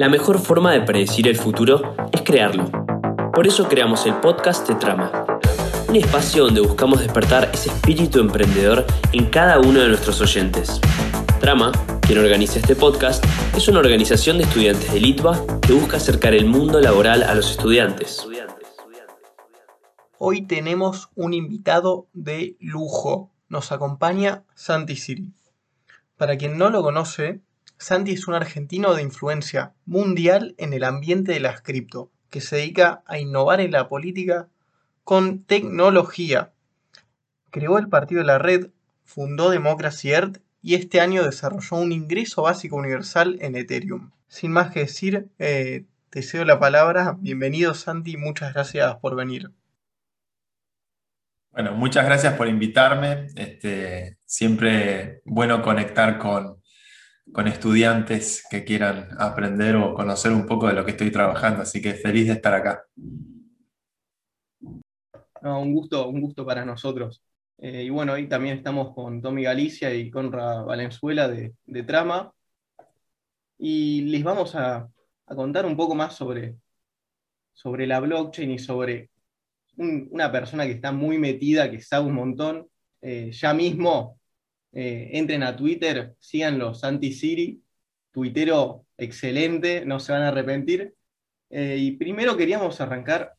La mejor forma de predecir el futuro es crearlo. Por eso creamos el podcast de Trama, un espacio donde buscamos despertar ese espíritu emprendedor en cada uno de nuestros oyentes. Trama, quien organiza este podcast, es una organización de estudiantes de Litva que busca acercar el mundo laboral a los estudiantes. Hoy tenemos un invitado de lujo. Nos acompaña Santi Siri. Para quien no lo conoce, Santi es un argentino de influencia mundial en el ambiente de las cripto, que se dedica a innovar en la política con tecnología. Creó el partido de la red, fundó Democracy Earth y este año desarrolló un ingreso básico universal en Ethereum. Sin más que decir, eh, te cedo la palabra. Bienvenido Santi, muchas gracias por venir. Bueno, muchas gracias por invitarme. Este, siempre bueno conectar con, con estudiantes que quieran aprender o conocer un poco de lo que estoy trabajando, así que feliz de estar acá. un, gusto, un gusto para nosotros. Eh, y bueno, hoy también estamos con Tommy Galicia y Conra Valenzuela de, Trama. Y les vamos a, contar un poco más sobre, sobre la blockchain y sobre una persona que está muy metida, que sabe un montón. Eh, ya mismo eh, entren a Twitter, síganlo, Santi Siri, tuitero excelente, no se van a arrepentir. Eh, y primero queríamos arrancar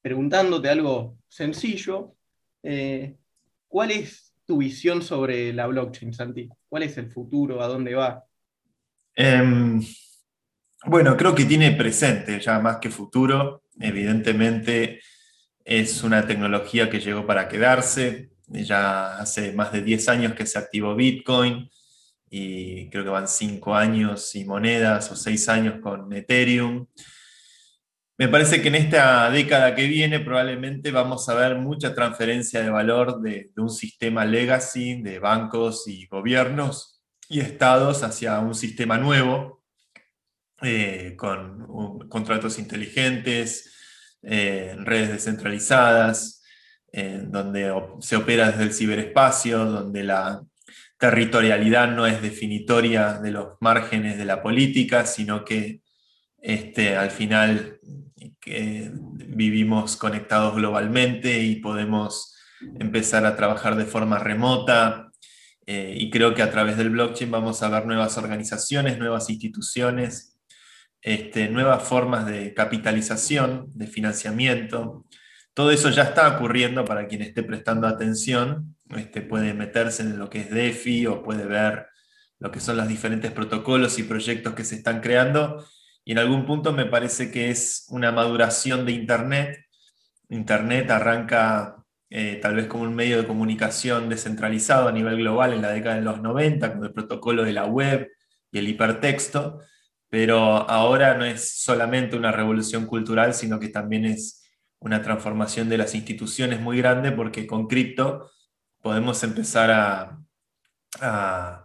preguntándote algo sencillo. Eh, ¿Cuál es tu visión sobre la blockchain, Santi? ¿Cuál es el futuro? ¿A dónde va? Em, bueno, creo que tiene presente ya más que futuro. Evidentemente es una tecnología que llegó para quedarse ya hace más de 10 años que se activó Bitcoin y creo que van 5 años y monedas o 6 años con Ethereum. Me parece que en esta década que viene probablemente vamos a ver mucha transferencia de valor de, un sistema legacy de bancos y gobiernos y estados hacia un sistema nuevo eh, con contratos inteligentes, eh, redes descentralizadas, donde se opera desde el ciberespacio, donde la territorialidad no es definitoria de los márgenes de la política, sino que este, al final vivimos conectados globalmente y podemos empezar a trabajar de forma remota. Eh, y creo que a través del blockchain vamos a ver nuevas organizaciones, nuevas instituciones, este, nuevas formas de capitalización, de financiamiento, todo eso ya está ocurriendo para quien esté prestando atención, este, puede meterse en lo que es DeFi o puede ver lo que son los diferentes protocolos y proyectos que se están creando. Y en algún punto me parece que es una maduración de Internet. Internet arranca eh, tal vez como un medio de comunicación descentralizado a nivel global en la década de los 90, con el protocolo de la web y el hipertexto, pero ahora no es solamente una revolución cultural, sino que también es una transformación de las instituciones muy grande porque con cripto podemos empezar a,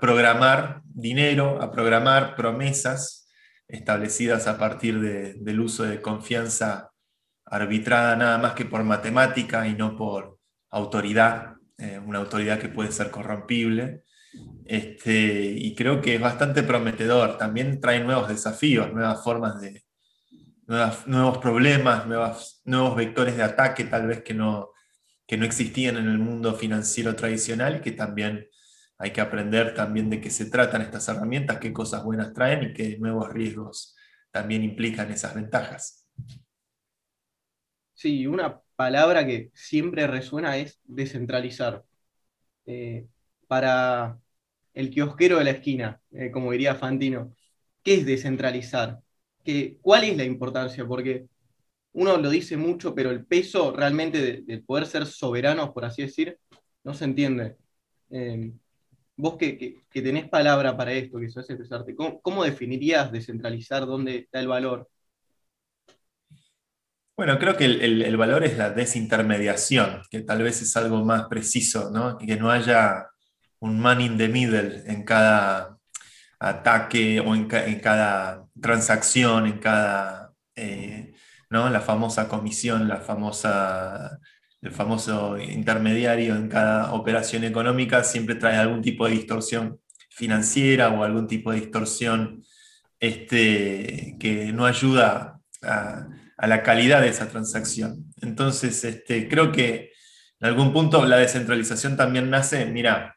programar dinero, a programar promesas establecidas a partir del uso de confianza arbitrada nada más que por matemática y no por autoridad, eh, una autoridad que puede ser corrompible. Este, y creo que es bastante prometedor. También trae nuevos desafíos, nuevas formas de, nuevos problemas, nuevos vectores de ataque tal vez que no, que no existían en el mundo financiero tradicional y que también hay que aprender también de qué se tratan estas herramientas, qué cosas buenas traen y qué nuevos riesgos también implican esas ventajas. Sí, una palabra que siempre resuena es descentralizar. Eh, para el kiosquero de la esquina, eh, como diría Fantino, ¿qué es descentralizar? ¿Cuál es la importancia? Porque uno lo dice mucho, pero el peso realmente de, poder ser soberanos, por así decir, no se entiende. Eh, vos que, tenés palabra para esto, que sos expresarte, ¿cómo, ¿cómo definirías descentralizar dónde está el valor? Bueno, creo que el, valor es la desintermediación, que tal vez es algo más preciso, ¿no? que no haya un man in the middle en cada, ataque o en, cada transacción, en cada, eh, ¿no? La famosa comisión, la famosa, el famoso intermediario en cada operación económica siempre trae algún tipo de distorsión financiera o algún tipo de distorsión este, que no ayuda a, la calidad de esa transacción. Entonces, este, creo que en algún punto la descentralización también nace, mira,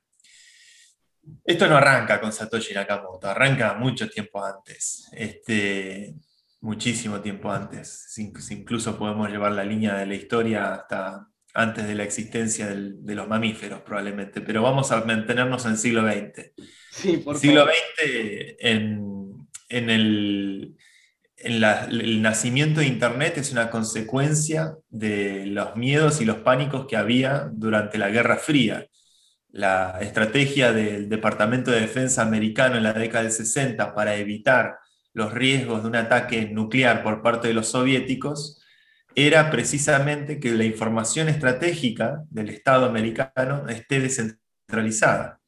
esto no arranca con Satoshi Nakamoto, arranca mucho tiempo antes, este, muchísimo tiempo antes. Incluso podemos llevar la línea de la historia hasta antes de la existencia de los mamíferos, probablemente, pero vamos a mantenernos en el siglo XX. Sí, por siglo XX, en, el, el nacimiento de Internet es una consecuencia de los miedos y los pánicos que había durante la Guerra Fría. La estrategia del Departamento de Defensa americano en la década del 60 para evitar los riesgos de un ataque nuclear por parte de los soviéticos era precisamente que la información estratégica del Estado americano esté descentralizada.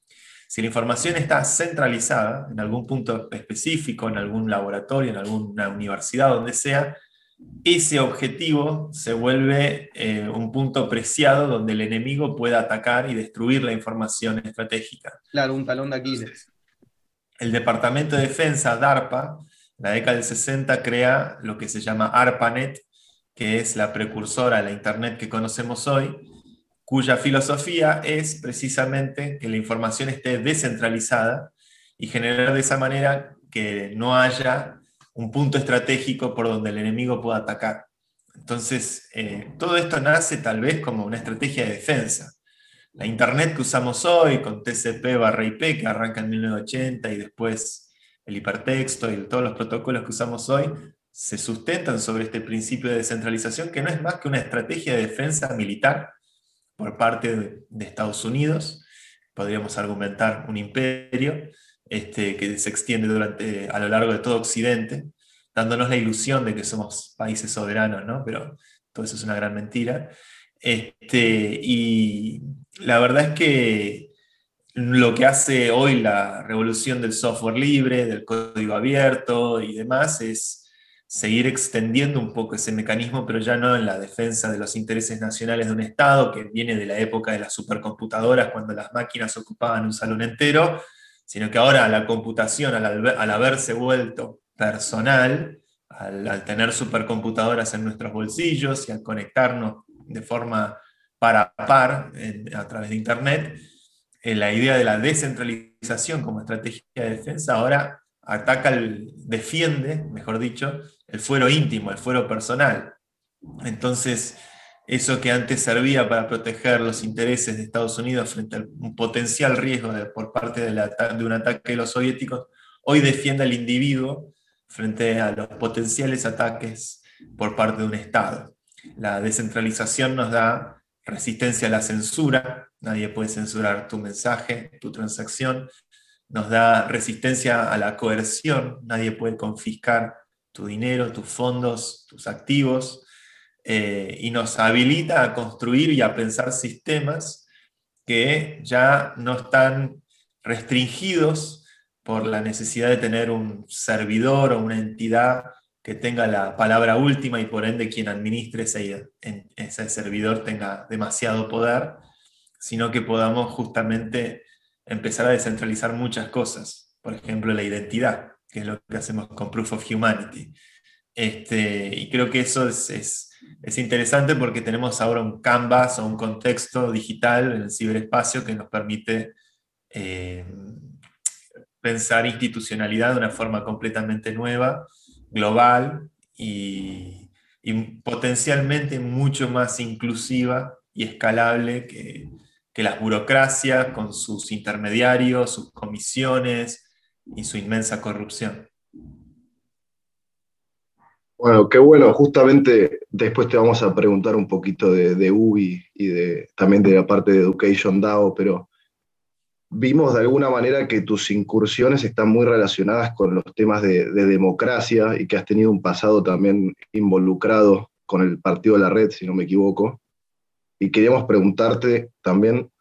Si la información está centralizada en algún punto específico, en algún laboratorio, en alguna universidad, donde sea, ese objetivo se vuelve eh, un punto preciado donde el enemigo pueda atacar y destruir la información estratégica. Claro, un talón de Aquiles. El Departamento de Defensa, DARPA, en la década del 60 crea lo que se llama ARPANET, que es la precursora de la Internet que conocemos hoy, cuya filosofía es precisamente que la información esté descentralizada y generar de esa manera que no haya un punto estratégico por donde el enemigo pueda atacar. Entonces, eh, todo esto nace tal vez como una estrategia de defensa. La Internet que usamos hoy con TCP barra IP, que arranca en 1980 y después el hipertexto y todos los protocolos que usamos hoy se sustentan sobre este principio de descentralización que no es más que una estrategia de defensa militar por parte de, Estados Unidos. Podríamos argumentar un imperio este, que se extiende durante, a lo largo de todo Occidente, dándonos la ilusión de que somos países soberanos, ¿no? pero todo eso es una gran mentira. Este, y la verdad es que lo que hace hoy la revolución del software libre, del código abierto y demás es seguir extendiendo un poco ese mecanismo, pero ya no en la defensa de los intereses nacionales de un Estado, que viene de la época de las supercomputadoras, cuando las máquinas ocupaban un salón entero, sino que ahora la computación, al, haberse vuelto personal, al, tener supercomputadoras en nuestros bolsillos y al conectarnos de forma par a par a través de Internet, eh, la idea de la descentralización como estrategia de defensa ahora ataca, el, defiende, mejor dicho, el fuero íntimo, el fuero personal. Entonces, eso que antes servía para proteger los intereses de Estados Unidos frente a un potencial riesgo por parte de, de un ataque de los soviéticos, hoy defiende al individuo frente a los potenciales ataques por parte de un Estado. La descentralización nos da resistencia a la censura, nadie puede censurar tu mensaje, tu transacción, nos da resistencia a la coerción, nadie puede confiscar tu dinero, tus fondos, tus activos, eh, y nos habilita a construir y a pensar sistemas que ya no están restringidos por la necesidad de tener un servidor o una entidad que tenga la palabra última y por ende quien administre ese, ese servidor tenga demasiado poder, sino que podamos justamente empezar a descentralizar muchas cosas. Por ejemplo, la identidad, que es lo que hacemos con Proof of Humanity. Este, y creo que eso es, es, interesante porque tenemos ahora un canvas o un contexto digital en el ciberespacio que nos permite eh, pensar institucionalidad de una forma completamente nueva global y, potencialmente mucho más inclusiva y escalable que, las burocracias con sus intermediarios, sus comisiones y su inmensa corrupción. Bueno, qué bueno. Justamente después te vamos a preguntar un poquito de, de UBI y de, también de la parte de Education DAO, pero vimos de alguna manera que tus incursiones están muy relacionadas con los temas de, democracia y que has tenido un pasado también involucrado con el Partido de la Red, si no me equivoco. Y queríamos preguntarte también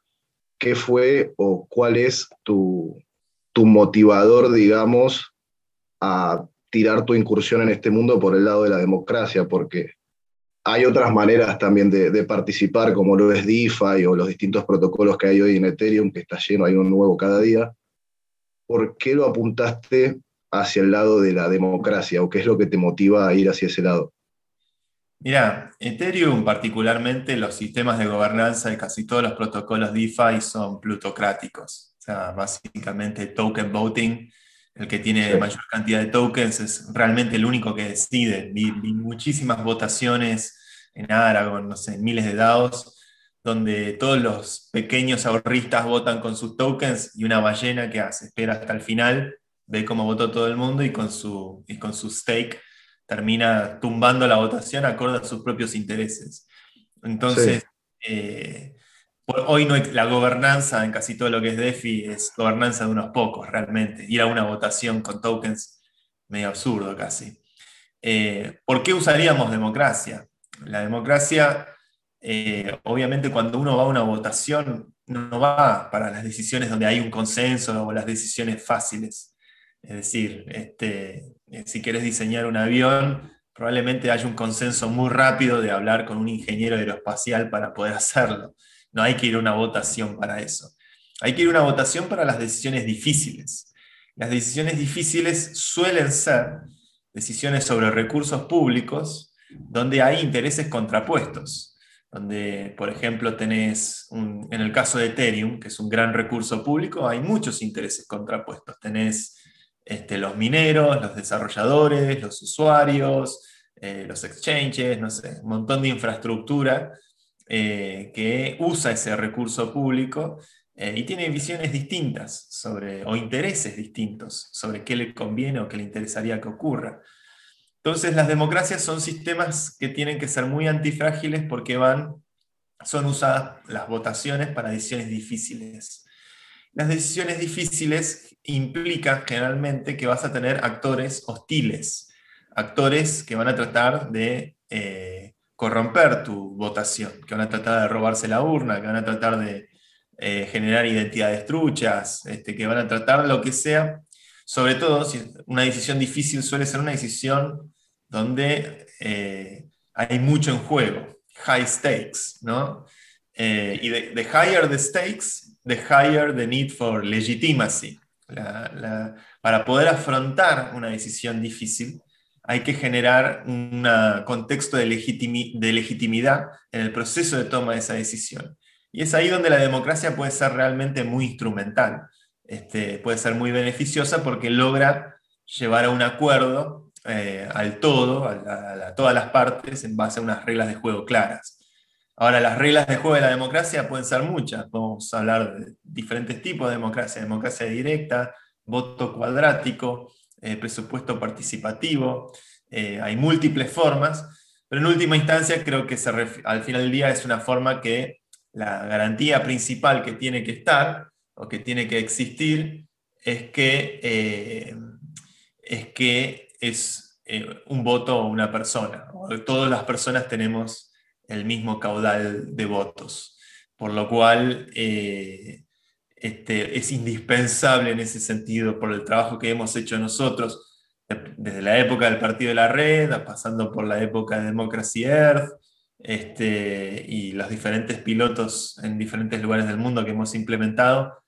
qué fue o cuál es tu, tu motivador, digamos, a tirar tu incursión en este mundo por el lado de la democracia, porque hay otras maneras también de, participar, como lo es DeFi o los distintos protocolos que hay hoy en Ethereum, que está lleno, hay un nuevo cada día. ¿Por qué lo apuntaste hacia el lado de la democracia o qué es lo que te motiva a ir hacia ese lado? Mira, Ethereum particularmente, los sistemas de gobernanza de casi todos los protocolos DeFi son plutocráticos. O sea, básicamente token voting, el que tiene mayor cantidad de tokens es realmente el único que decide. Vi, muchísimas votaciones en Aragon, no sé, miles de DAOs, donde todos los pequeños ahorristas votan con sus tokens y una ballena que hace, espera hasta el final, ve cómo votó todo el mundo y con su, y con su stake termina tumbando la votación acorde a sus propios intereses. Entonces, eh, hoy no la gobernanza en casi todo lo que es DeFi es gobernanza de unos pocos realmente. Ir a una votación con tokens, medio absurdo casi. Eh, ¿Por qué usaríamos democracia? La democracia, eh, obviamente cuando uno va a una votación, no va para las decisiones donde hay un consenso o las decisiones fáciles. Es decir, este, eh, si quieres diseñar un avión, probablemente haya un consenso muy rápido de hablar con un ingeniero aeroespacial para poder hacerlo. No hay que ir a una votación para eso. Hay que ir a una votación para las decisiones difíciles. Las decisiones difíciles suelen ser decisiones sobre recursos públicos donde hay intereses contrapuestos. Donde, por ejemplo, tenés, en el caso de Ethereum, que es un gran recurso público, hay muchos intereses contrapuestos. Tenés este, los mineros, los desarrolladores, los usuarios, eh, los exchanges, no sé, un montón de infraestructura eh, que usa ese recurso público eh, y tiene visiones distintas sobre, o intereses distintos sobre qué le conviene o qué le interesaría que ocurra. Entonces las democracias son sistemas que tienen que ser muy antifrágiles porque van, son usadas las votaciones para decisiones difíciles. Las decisiones difíciles implican generalmente que vas a tener actores hostiles, actores que van a tratar de eh, corromper tu votación, que van a tratar de robarse la urna, que van a tratar de eh, generar identidades truchas, este, que van a tratar lo que sea. Sobre todo, si una decisión difícil suele ser una decisión donde eh, hay mucho en juego, high stakes, ¿no? y de, de higher the stakes, the higher the need for legitimacy. para poder afrontar una decisión difícil, hay que generar un contexto de, legitimidad en el proceso de toma de esa decisión. Y es ahí donde la democracia puede ser realmente muy instrumental, este, puede ser muy beneficiosa porque logra llevar a un acuerdo eh, al todo, a, a todas las partes, en base a unas reglas de juego claras. Ahora, las reglas de juego de la democracia pueden ser muchas. Podemos hablar de diferentes tipos de democracia. Democracia directa, voto cuadrático, eh, presupuesto participativo. Eh, hay múltiples formas, pero en última instancia creo que al final del día es una forma que la garantía principal que tiene que estar o que tiene que existir es que eh, es, que es un voto o una persona. Todas las personas tenemos el mismo caudal de votos. Por lo cual eh, este, es indispensable en ese sentido, por el trabajo que hemos hecho nosotros, desde la época del Partido de la Red, pasando por la época de Democracy Earth, este, y los diferentes pilotos en diferentes lugares del mundo que hemos implementado,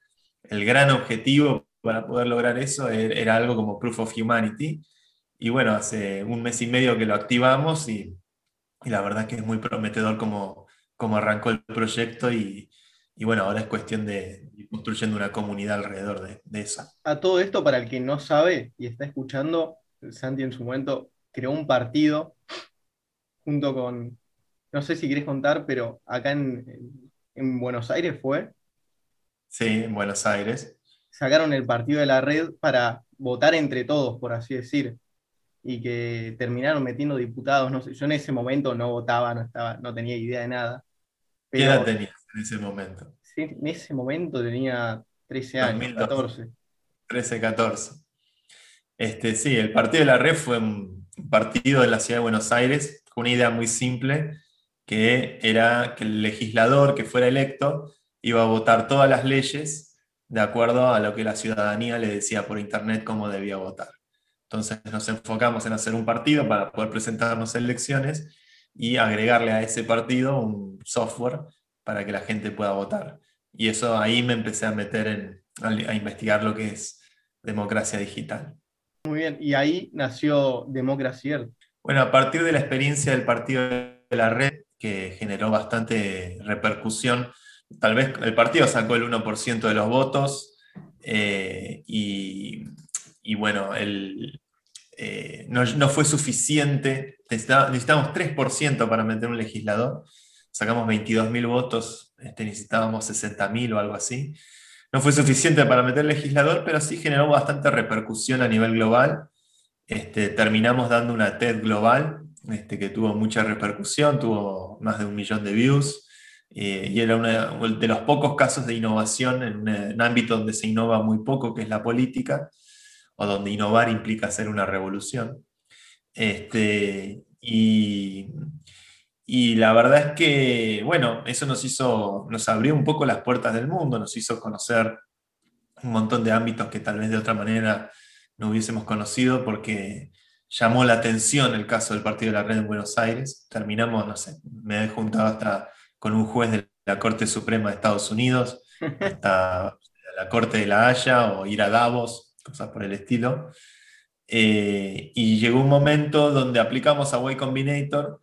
el gran objetivo para poder lograr eso er, era algo como Proof of Humanity. Y bueno, hace un mes y medio que lo activamos y la verdad que es muy prometedor como, como arrancó el proyecto y, y, bueno, ahora es cuestión de ir construyendo una comunidad alrededor de, de, eso. A todo esto, para el que no sabe y está escuchando, Santi en su momento creó un partido junto con, no sé si querés contar, pero acá en, en Buenos Aires fue. Sí, en Buenos Aires. Sacaron el partido de la red para votar entre todos, por así decir y que terminaron metiendo diputados. No sé, yo en ese momento no votaba, no, estaba, no tenía idea de nada. ¿Qué edad tenías en ese momento? Sí, en ese momento tenía 13 años, 14. 13, 14. Este, sí, el Partido de la Red fue un partido de la ciudad de Buenos Aires con una idea muy simple, que era que el legislador que fuera electo iba a votar todas las leyes de acuerdo a lo que la ciudadanía le decía por internet cómo debía votar. Entonces nos enfocamos en hacer un partido para poder presentarnos en elecciones y agregarle a ese partido un software para que la gente pueda votar. Y eso ahí me empecé a meter en, a investigar lo que es democracia digital. Muy bien, y ahí nació Democracy Earth. Bueno, a partir de la experiencia del partido de la red, que generó bastante repercusión, tal vez el partido sacó el 1% de los votos eh, y, bueno, el, eh, no, fue suficiente, necesitábamos 3% para meter un legislador, sacamos 22.000 votos, este, necesitábamos 60.000 o algo así. No fue suficiente para meter legislador, pero sí generó bastante repercusión a nivel global. Este, terminamos dando una TED global este, que tuvo mucha repercusión, tuvo más de un millón de views, eh, y era uno de los pocos casos de innovación en un, ámbito donde se innova muy poco, que es la política, o donde innovar implica hacer una revolución. Este, y, y la verdad es que, bueno, eso nos hizo, nos abrió un poco las puertas del mundo, nos hizo conocer un montón de ámbitos que tal vez de otra manera no hubiésemos conocido porque llamó la atención el caso del Partido de la Red en Buenos Aires. Terminamos, no sé, me he juntado hasta con un juez de la Corte Suprema de Estados Unidos, hasta la Corte de la Haya o ir a Davos, cosas por el estilo. Eh, y llegó un momento donde aplicamos a Way Combinator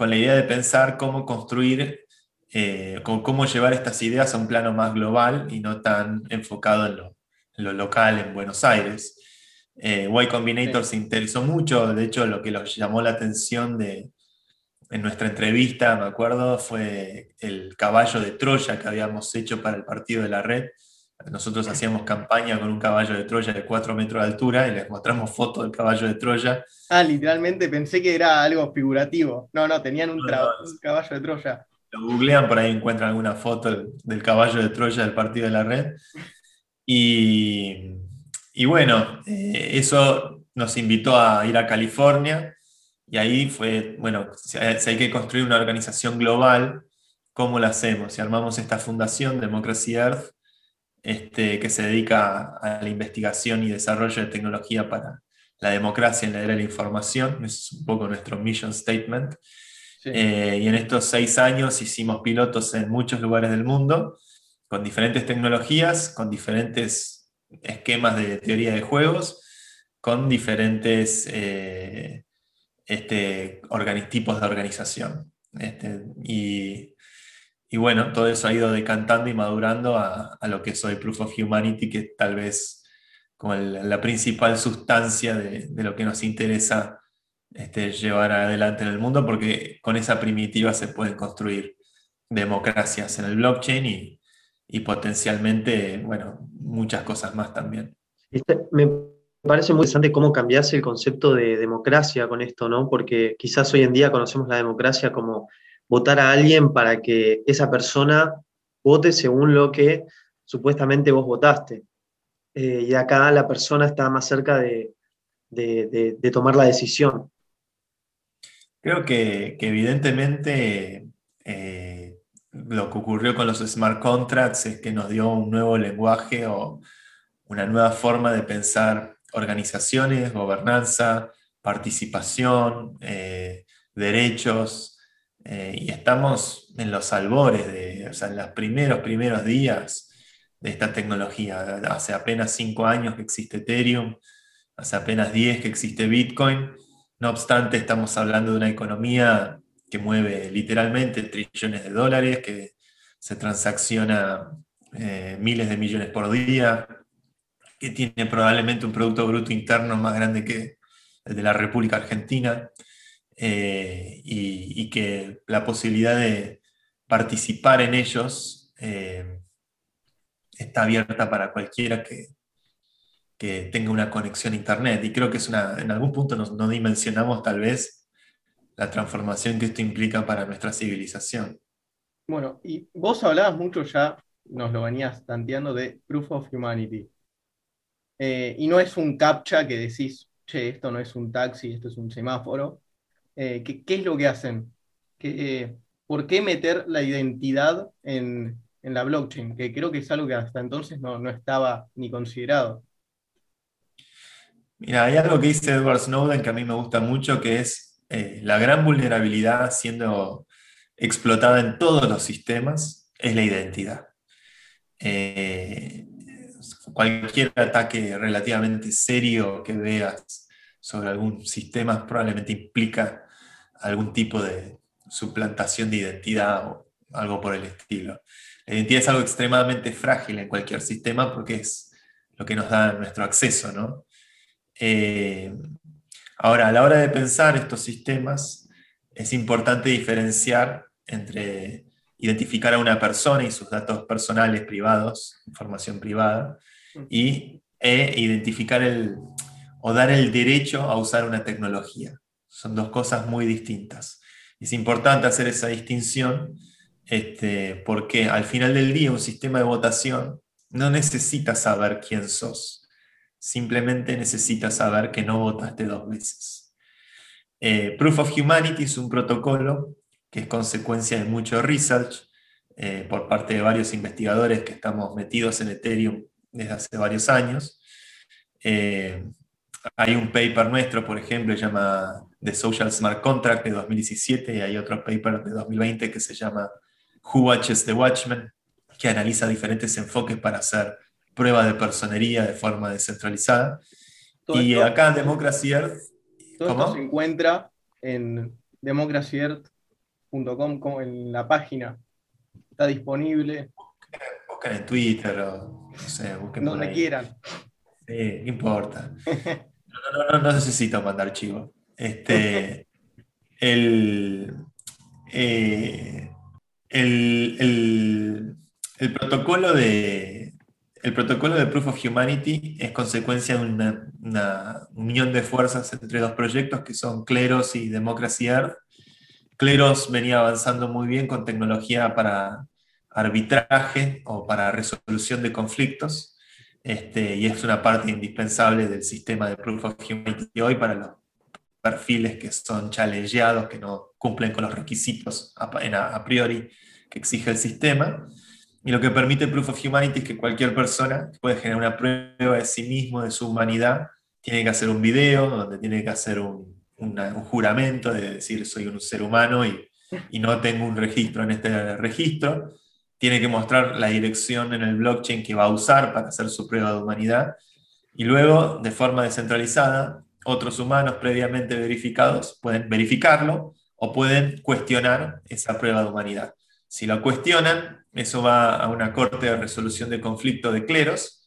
con la idea de pensar cómo construir, eh, cómo llevar estas ideas a un plano más global y no tan enfocado en lo, local en Buenos Aires. Eh, y Combinator se interesó mucho, de hecho lo que nos llamó la atención de, en nuestra entrevista, me acuerdo, fue el caballo de Troya que habíamos hecho para el partido de la red. Nosotros hacíamos campaña con un caballo de Troya de 4 metros de altura y les mostramos fotos del caballo de Troya Ah, literalmente pensé que era algo figurativo. No, no, tenían un, caballo de Troya. Lo googlean, por ahí encuentran alguna foto del caballo de Troya del partido de la red. Y, bueno, eh, eso nos invitó a ir a California y ahí fue, bueno, si hay, que construir una organización global, ¿cómo la hacemos? Si armamos esta fundación, Democracy Earth, este, que se dedica a la investigación y desarrollo de tecnología para, la democracia en la era de la información, es un poco nuestro mission statement. Eh, y en estos seis años hicimos pilotos en muchos lugares del mundo, con diferentes tecnologías, con diferentes esquemas de teoría de juegos, con diferentes eh, este, tipos de organización. Este, y, y, bueno, todo eso ha ido decantando y madurando a, a lo que soy Proof of Humanity, que tal vez como la principal sustancia de, lo que nos interesa este, llevar adelante en el mundo, porque con esa primitiva se pueden construir democracias en el blockchain y, y potencialmente, bueno, muchas cosas más también. Este, me parece muy interesante cómo cambiase el concepto de democracia con esto, ¿no? Porque quizás hoy en día conocemos la democracia como votar a alguien para que esa persona vote según lo que supuestamente vos votaste. Eh, y acá la persona está más cerca de, tomar la decisión. Creo que, evidentemente eh, lo que ocurrió con los smart contracts es que nos dio un nuevo lenguaje o una nueva forma de pensar organizaciones, gobernanza, participación, eh, derechos, y estamos en los albores, de, o sea, en los primeros, primeros días de esta tecnología. Hace apenas cinco años que existe Ethereum, hace apenas 10 que existe Bitcoin. No obstante, estamos hablando de una economía que mueve literalmente trillones de dólares, que se transacciona eh, miles de millones por día, que tiene probablemente un Producto Bruto Interno más grande que el de la República Argentina, eh, y, que la posibilidad de participar en ellos eh, está abierta para cualquiera que, que tenga una conexión a Internet. Y creo que es una, en algún punto no, dimensionamos tal vez la transformación que esto implica para nuestra civilización. Bueno, y vos hablabas mucho ya, nos lo venías tanteando, de Proof of Humanity. Eh, y no es un captcha que decís, che, esto no es un taxi, esto es un semáforo. Eh, ¿qué, es lo que hacen? ¿Qué, ¿Por qué meter la identidad en, en la blockchain, que creo que es algo que hasta entonces no, estaba ni considerado. Mira, hay algo que dice Edward Snowden que a mí me gusta mucho, que es eh, la gran vulnerabilidad siendo explotada en todos los sistemas, es la identidad. Eh, cualquier ataque relativamente serio que veas sobre algún sistema probablemente implica algún tipo de suplantación de identidad o algo por el estilo. La identidad es algo extremadamente frágil en cualquier sistema porque es lo que nos da nuestro acceso, ¿no? Eh, ahora, a la hora de pensar estos sistemas, es importante diferenciar entre identificar a una persona y sus datos personales privados, información privada, y e identificar el, o dar el derecho a usar una tecnología. Son dos cosas muy distintas. Es importante hacer esa distinción este, porque al final del día un sistema de votación no necesita saber quién sos, simplemente necesita saber que no votaste dos veces. Eh, Proof of Humanity es un protocolo que es consecuencia de mucho research eh, por parte de varios investigadores que estamos metidos en Ethereum desde hace varios años. Eh, hay un paper nuestro, por ejemplo, se llama The Social Smart Contract de 2017 y hay otro paper de 2020 que se llama Who Watches the Watchman, que analiza diferentes enfoques para hacer pruebas de personería de forma descentralizada. y acá Democracy Earth... Todo se encuentra en democracyearth.com en la página. Está disponible. Busquen en Twitter o no sé, busquen Donde quieran. Sí, no importa. No, no, necesito mandar chivo. Este, el, eh, el, protocolo de, el protocolo de Proof of Humanity es consecuencia de una, unión de fuerzas entre dos proyectos que son Cleros y Democracy Earth. Cleros venía avanzando muy bien con tecnología para arbitraje o para resolución de conflictos este, y es una parte indispensable del sistema de Proof of Humanity hoy para los perfiles que son challengeados, que no cumplen con los requisitos a, priori que exige el sistema. Y lo que permite Proof of Humanity es que cualquier persona puede generar una prueba de sí mismo, de su humanidad, tiene que hacer un video donde tiene que hacer un, juramento de decir soy un ser humano y no tengo un registro en este registro tiene que mostrar la dirección en el blockchain que va a usar para hacer su prueba de humanidad y luego, de forma descentralizada, otros humanos previamente verificados pueden verificarlo o pueden cuestionar esa prueba de humanidad. Si lo cuestionan, eso va a una corte de resolución de conflicto de cleros,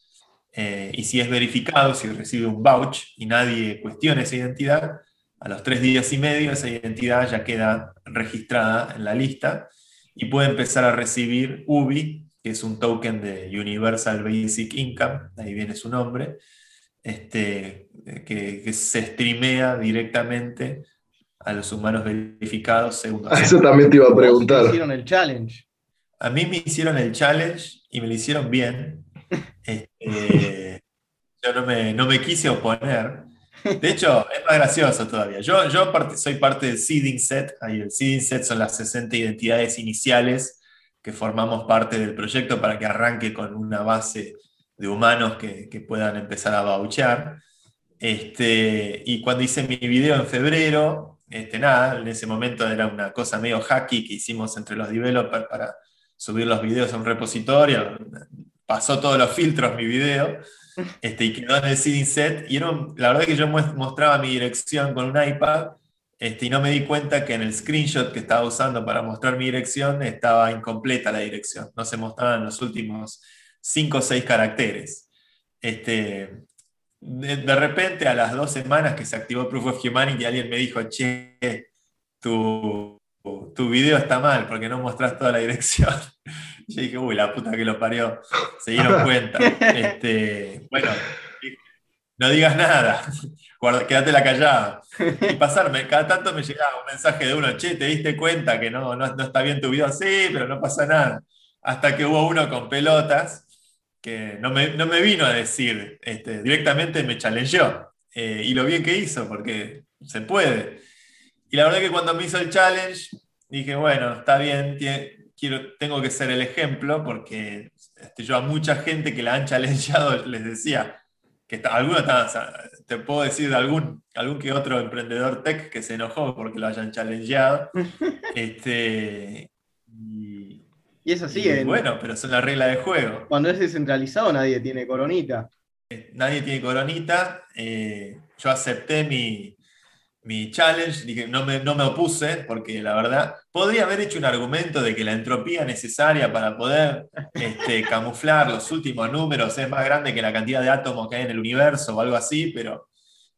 eh, y si es verificado, si recibe un vouch y nadie cuestiona esa identidad, a los tres días y medio esa identidad ya queda registrada en la lista y puede empezar a recibir UBI, que es un token de Universal Basic Income, ahí viene su nombre, este, que, se streamea directamente a los humanos verificados según... Eso también te iba a preguntar. Me hicieron el challenge. A mí me hicieron el challenge y me lo hicieron bien. Este, yo no me, no me quise oponer, de hecho, es más gracioso todavía. Yo, yo soy parte del seeding set. Ahí el seeding set son las 60 identidades iniciales que formamos parte del proyecto para que arranque con una base de humanos que, que puedan empezar a bauchar. Este, y cuando hice mi video en febrero, este, nada, en ese momento era una cosa medio hacky que hicimos entre los developers para subir los videos a un repositorio. Pasó todos los filtros mi video. Este, y quedó en el seeding set. Y la verdad que yo mostraba mi dirección con un iPad este, y no me di cuenta que en el screenshot que estaba usando para mostrar mi dirección estaba incompleta la dirección. No se mostraban los últimos 5 o 6 caracteres. Este, de, repente, a las dos semanas que se activó Proof of Humanity, alguien me dijo, che, tu, tu video está mal porque no mostras toda la dirección. Yo dije, uy, la puta que lo parió. Se dieron cuenta. Este, bueno, no digas nada. quédate la callada. Y pasarme, cada tanto me llegaba un mensaje de uno, che, ¿te diste cuenta que no, no, está bien tu video? Sí, pero no pasa nada. Hasta que hubo uno con pelotas que no me, no me vino a decir, este, directamente me challengeó. Eh, y lo bien que hizo, porque se puede. Y la verdad que cuando me hizo el challenge, dije, bueno, está bien, tiene, tengo que ser el ejemplo porque este, yo a mucha gente que la han challengeado les decía que algunos te puedo decir de algún, algún que otro emprendedor tech que se enojó porque lo hayan challengeado. este, y, Y es así. Y en- bueno, pero son la regla de juego. Cuando es descentralizado nadie tiene coronita. Nadie tiene coronita. eh, yo acepté mi, mi challenge, dije, no me, no me opuse, porque la verdad, podría haber hecho un argumento de que la entropía necesaria para poder este, camuflar los últimos números es más grande que la cantidad de átomos que hay en el universo o algo así, pero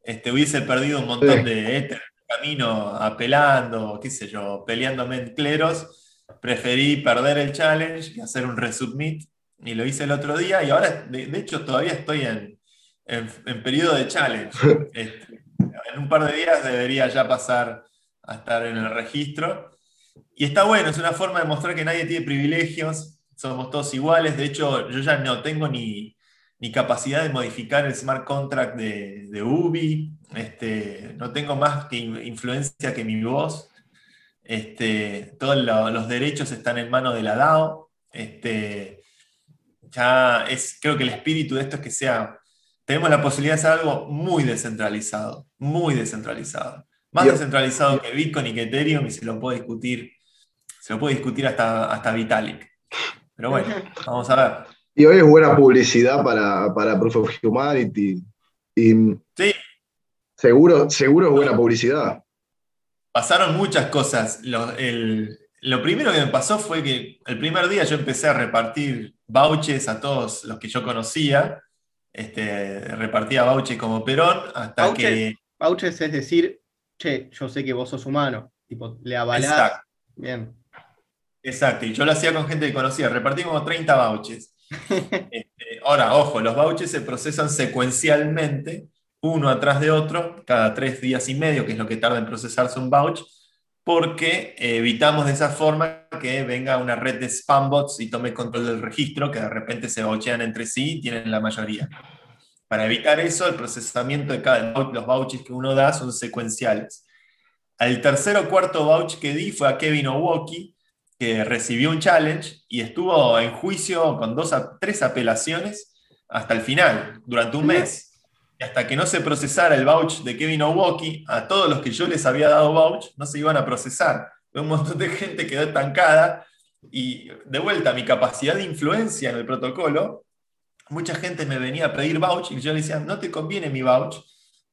este, hubiese perdido un montón de éter camino apelando, qué sé yo, peleándome en cleros. Preferí perder el challenge y hacer un resubmit, y lo hice el otro día, y ahora, de, de hecho, todavía estoy en, en, en periodo de challenge. Este, en un par de días debería ya pasar a estar en el registro. Y está bueno, es una forma de mostrar que nadie tiene privilegios, somos todos iguales. De hecho, yo ya no tengo ni, ni capacidad de modificar el smart contract de, de Ubi, este, no tengo más que in- influencia que mi voz. Este, todos lo- los derechos están en manos de la DAO. Este, ya es, creo que el espíritu de esto es que sea, tenemos la posibilidad de hacer algo muy descentralizado, muy descentralizado. Más descentralizado que Bitcoin y que Ethereum y se lo puede discutir, se lo puede discutir hasta, hasta Vitalik. Pero bueno, vamos a ver. Y hoy es buena publicidad para, para Proof of Humanity. Y Sí, seguro, seguro es buena publicidad. Pasaron muchas cosas. Lo, el- lo primero que me pasó fue que el primer día yo empecé a repartir vouchers a todos los que yo conocía. Este, repartía vouchers como Perón hasta Vouchers. que... Vouchers es decir, che, yo sé que vos sos humano. Tipo, le avalás. Exacto. Bien. Exacto, y yo lo hacía con gente que conocía, repartí como 30 vouchers. Este, ahora, ojo, los vouchers se procesan secuencialmente, uno atrás de otro, cada tres días y medio, que es lo que tarda en procesarse un vouch, porque eh, evitamos de esa forma que venga una red de spam bots y tome control del registro, que de repente se vouchean entre sí y tienen la mayoría. Para evitar eso, el procesamiento de cada los vouchers que uno da son secuenciales. Al tercer o cuarto vouch que di fue a Kevin Owoki, que recibió un challenge y estuvo en juicio con dos a tres apelaciones hasta el final, durante un mes. Y hasta que no se procesara el vouch de Kevin Owoki, a todos los que yo les había dado vouch no se iban a procesar. Un montón de gente quedó estancada y de vuelta mi capacidad de influencia en el protocolo, mucha gente me venía a pedir vouch y yo le decía, no te conviene mi vouch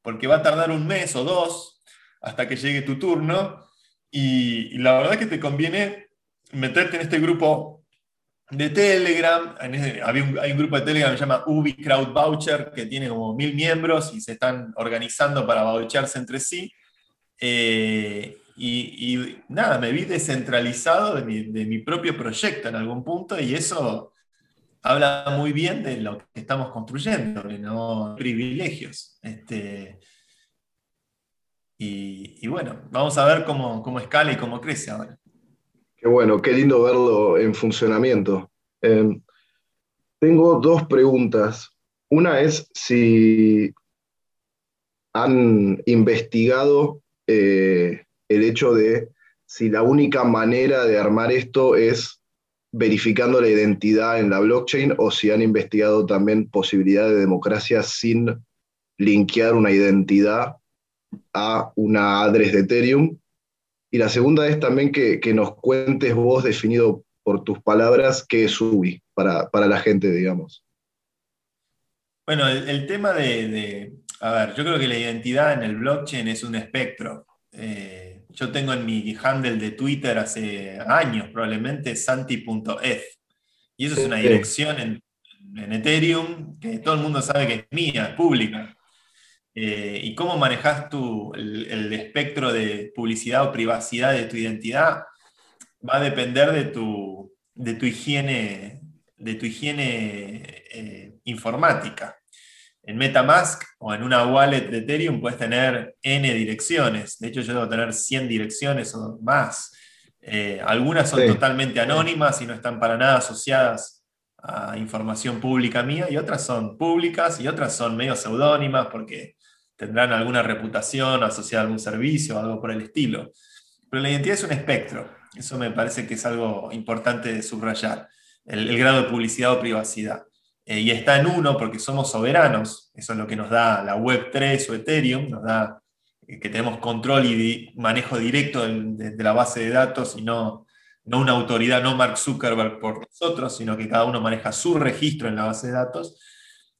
porque va a tardar un mes o dos hasta que llegue tu turno y, y la verdad que te conviene meterte en este grupo de Telegram. Había un- hay un grupo de Telegram que se llama Ubi Crowd Voucher, que tiene como mil miembros y se están organizando para voucharse entre sí. Eh, y, nada, me vi descentralizado de mi, de mi propio proyecto en algún punto y eso habla muy bien de lo que estamos construyendo, de no privilegios. Este, y, y bueno, vamos a ver cómo, cómo escala y cómo crece ahora. Bueno, qué lindo verlo en funcionamiento. Eh, tengo dos preguntas. Una es si han investigado eh, el hecho de si la única manera de armar esto es verificando la identidad en la blockchain o si han investigado también posibilidad de democracia sin linkear una identidad a una address de Ethereum. Y la segunda es también que, que nos cuentes vos, definido por tus palabras, qué es UBI para, para la gente, digamos. Bueno, el, el tema de, de- a ver, yo creo que la identidad en el blockchain es un espectro. Eh, yo tengo en mi handle de Twitter hace años, probablemente, santi.eth. Y eso es una dirección en, en Ethereum que todo el mundo sabe que es mía, es pública. Eh, ¿Y cómo manejas tú el, el espectro de publicidad o privacidad de tu identidad? Va a depender de tu, de tu higiene, de tu higiene eh, informática. En Metamask o en una wallet de Ethereum puedes tener N direcciones. De hecho, yo debo tener 100 direcciones o más. Eh, algunas son Sí. totalmente anónimas y no están para nada asociadas a información pública mía, y otras son públicas y otras son medio seudónimas porque tendrán alguna reputación asociada a algún servicio o algo por el estilo. Pero la identidad es un espectro. Eso me parece que es algo importante de subrayar. El, grado de publicidad o privacidad. Eh, y está en uno porque somos soberanos. Eso es lo que nos da la Web3 o Ethereum. Nos da eh, que tenemos control y manejo directo de, la base de datos y no una autoridad, no Mark Zuckerberg por nosotros, sino que cada uno maneja su registro en la base de datos,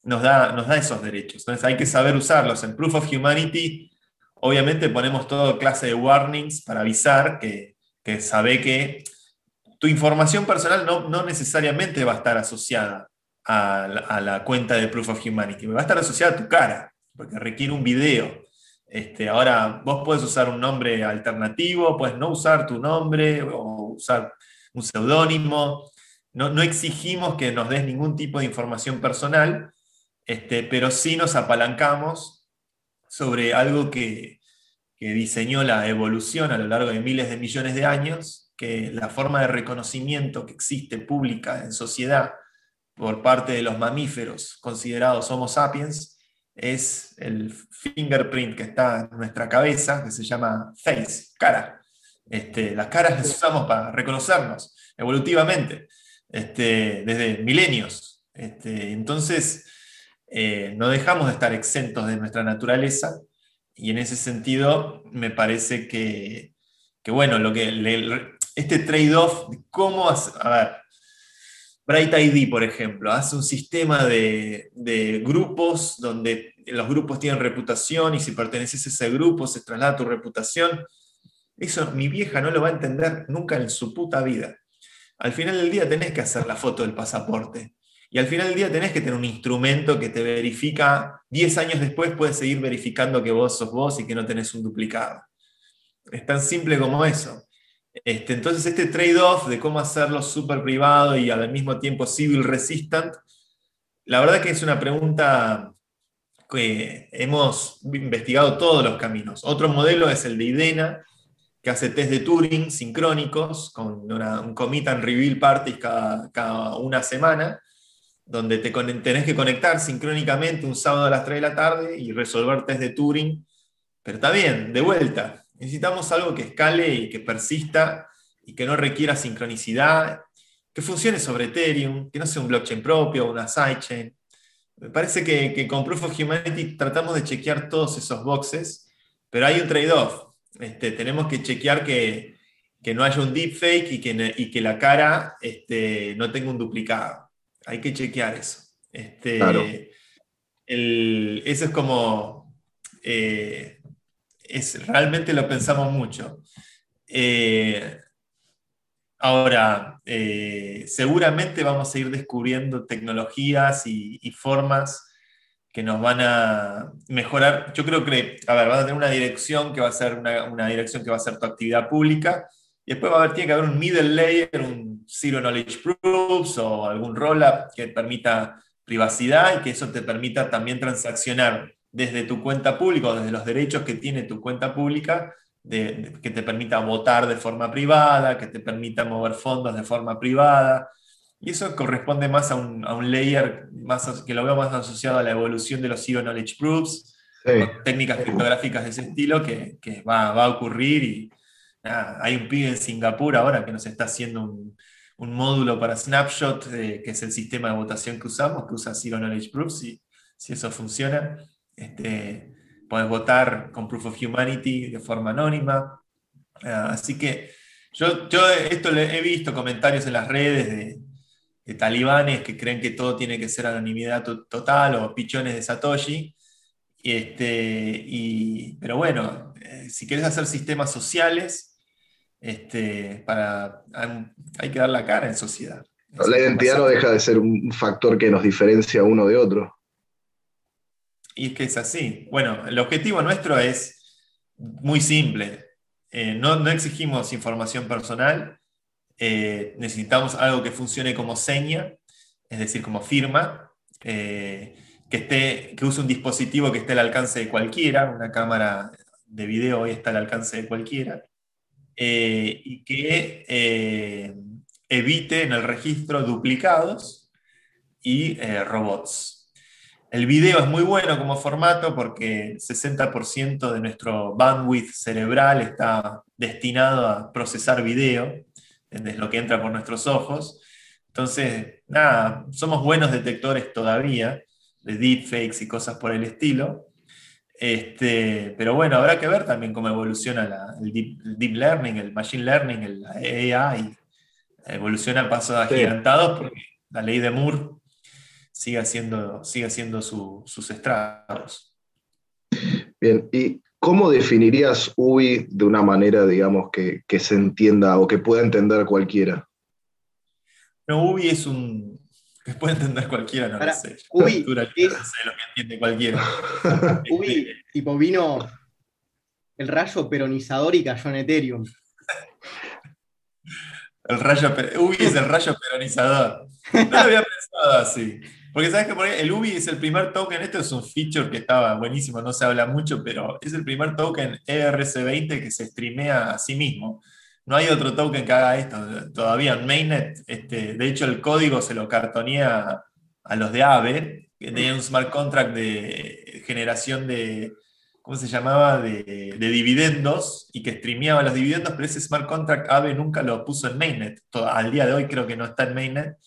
nos da, nos da esos derechos. Entonces hay que saber usarlos. En Proof of Humanity, obviamente ponemos toda clase de warnings para avisar que, que sabe que tu información personal no, no necesariamente va a estar asociada a la, a la, cuenta de Proof of Humanity, va a estar asociada a tu cara, porque requiere un video. Este, ahora, vos puedes usar un nombre alternativo, puedes no usar tu nombre o usar un seudónimo. No, no, exigimos que nos des ningún tipo de información personal, este, pero sí nos apalancamos sobre algo que, que diseñó la evolución a lo largo de miles de millones de años, que la forma de reconocimiento que existe pública en sociedad por parte de los mamíferos considerados Homo sapiens es el fingerprint que está en nuestra cabeza, que se llama face, cara. Este, las caras las usamos para reconocernos evolutivamente, este, desde milenios. Este, entonces, eh, no dejamos de estar exentos de nuestra naturaleza y en ese sentido me parece que, bueno, lo que este trade-off, cómo, a ver, Bright ID, por ejemplo, hace un sistema de, de, grupos donde los grupos tienen reputación y si perteneces a ese grupo se traslada tu reputación. Eso mi vieja no lo va a entender nunca en su puta vida. Al final del día tenés que hacer la foto del pasaporte. Y al final del día tenés que tener un instrumento que te verifica, 10 años después puedes seguir verificando que vos sos vos y que no tenés un duplicado. Es tan simple como eso. Este, entonces, este trade-off de cómo hacerlo súper privado y al mismo tiempo civil resistant, la verdad que es una pregunta que hemos investigado todos los caminos. Otro modelo es el de IDENA, que hace test de Turing sincrónicos con un commit and reveal parties cada, cada una semana, donde te tenés que conectar sincrónicamente un sábado a las 3 de la tarde y resolver test de Turing. Pero está bien, de vuelta, Necesitamos algo que escale y que persista y que no requiera sincronicidad, que funcione sobre Ethereum, que no sea un blockchain propio, una sidechain. Me parece que, con Proof of Humanity tratamos de chequear todos esos boxes, pero hay un trade-off. Este, tenemos que chequear que, no haya un deepfake y que, la cara este, no tenga un duplicado. Hay que chequear eso. Este, eso es como eh, es, realmente lo pensamos mucho. Eh, ahora, eh, seguramente vamos a ir descubriendo tecnologías y, formas que nos van a mejorar. Yo creo que, a ver, van a tener una dirección que va a ser una, dirección que va a ser tu actividad pública, y después va a haber, tiene que haber un middle layer, un Zero Knowledge Proofs o algún rollup que permita privacidad y que eso te permita también transaccionar desde tu cuenta pública o desde los derechos que tiene tu cuenta pública, que te permita votar de forma privada, que te permita mover fondos de forma privada. Y eso corresponde más a un, a un layer más, que lo veo más asociado a la evolución de los Zero Knowledge Proofs, técnicas criptográficas de ese estilo que, que va, va, a ocurrir. Y hay un pibe en Singapur ahora que nos está haciendo un, un módulo para Snapshot, eh, que es el sistema de votación que usamos, que usa Zero Knowledge Proofs, y si eso funciona. Este, puedes votar con Proof of Humanity de forma anónima. Ah, así que yo, yo esto he visto comentarios en las redes de, talibanes que creen que todo tiene que ser anonimidad total o pichones de Satoshi. Este, y, pero bueno, eh, si quieres hacer sistemas sociales, este, para, hay que dar la cara en sociedad. La identidad no deja de ser un factor que nos diferencia uno de otro. Y es que es así. Bueno, el objetivo nuestro es muy simple. Eh, no, exigimos información personal, eh, necesitamos algo que funcione como seña, es decir, como firma, eh, que, esté, que use un dispositivo que esté al alcance de cualquiera, una cámara de video hoy está al alcance de cualquiera, y que evite en el registro duplicados y robots. El video es muy bueno como formato porque el 60% de nuestro bandwidth cerebral está destinado a procesar video, es lo que entra por nuestros ojos. Entonces, nada, somos buenos detectores todavía de deepfakes y cosas por el estilo. Este, pero bueno, habrá que ver también cómo evoluciona el, deep, learning, el machine learning, el AI evoluciona a pasos agigantados porque la ley de Moore sigue haciendo, sigue haciendo sus estragos. Bien, ¿y cómo definirías UBI de una manera, digamos, que, se entienda o que pueda entender cualquiera? No, UBI es un, que puede entender cualquiera, no lo sé. Ubi es... no sé lo que entiende cualquiera. Ubi, tipo, vino el rayo peronizador y cayó en Ethereum. El rayo, Ubi es el rayo peronizador. No lo había pensado así. Porque sabes que el Ubi es el primer token, esto es un feature que estaba buenísimo, no se habla mucho, pero es el primer token ERC20 que se streamea a sí mismo. No hay otro token que haga esto todavía en Mainnet. Este, de hecho, el código se lo cartonea a los de AVE, que tenían un smart contract de generación de, ¿cómo se llamaba?, de, dividendos y que streameaba los dividendos, pero ese smart contract AVE nunca lo puso en Mainnet. al día de hoy creo que no está en Mainnet.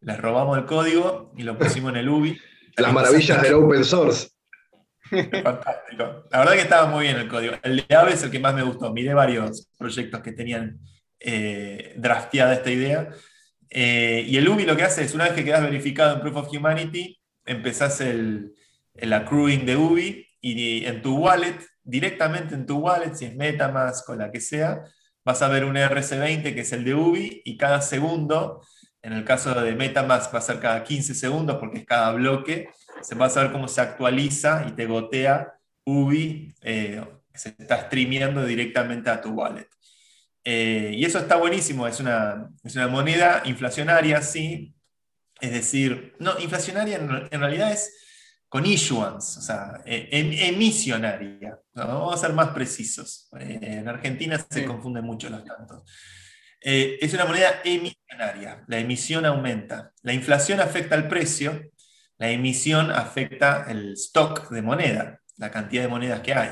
Les robamos el código y lo pusimos en el UBI. Las maravillas del open source. Fantástico. La verdad que estaba muy bien el código. El de Ave es el que más me gustó. Miré varios proyectos que tenían eh, esta idea. Eh, y el UBI lo que hace es, una vez que quedas verificado en Proof of Humanity, empezás el, el accruing de UBI y en tu wallet, directamente en tu wallet, si es Metamask o la que sea, vas a ver un RC20 que es el de UBI y cada segundo, en el caso de Metamask va a ser cada 15 segundos porque es cada bloque, se va a saber cómo se actualiza y te gotea UBI, eh, se está streameando directamente a tu wallet. Eh, y eso está buenísimo, es una, es una, moneda inflacionaria, sí. Es decir, no, inflacionaria en, realidad es con issuance, o sea, e, em, emisionaria. Vamos a ser más precisos. Eh, en Argentina se confunden mucho los tantos. es una moneda emisionaria, la emisión aumenta. La inflación afecta al precio la emisión afecta el stock de moneda, la cantidad de monedas que hay.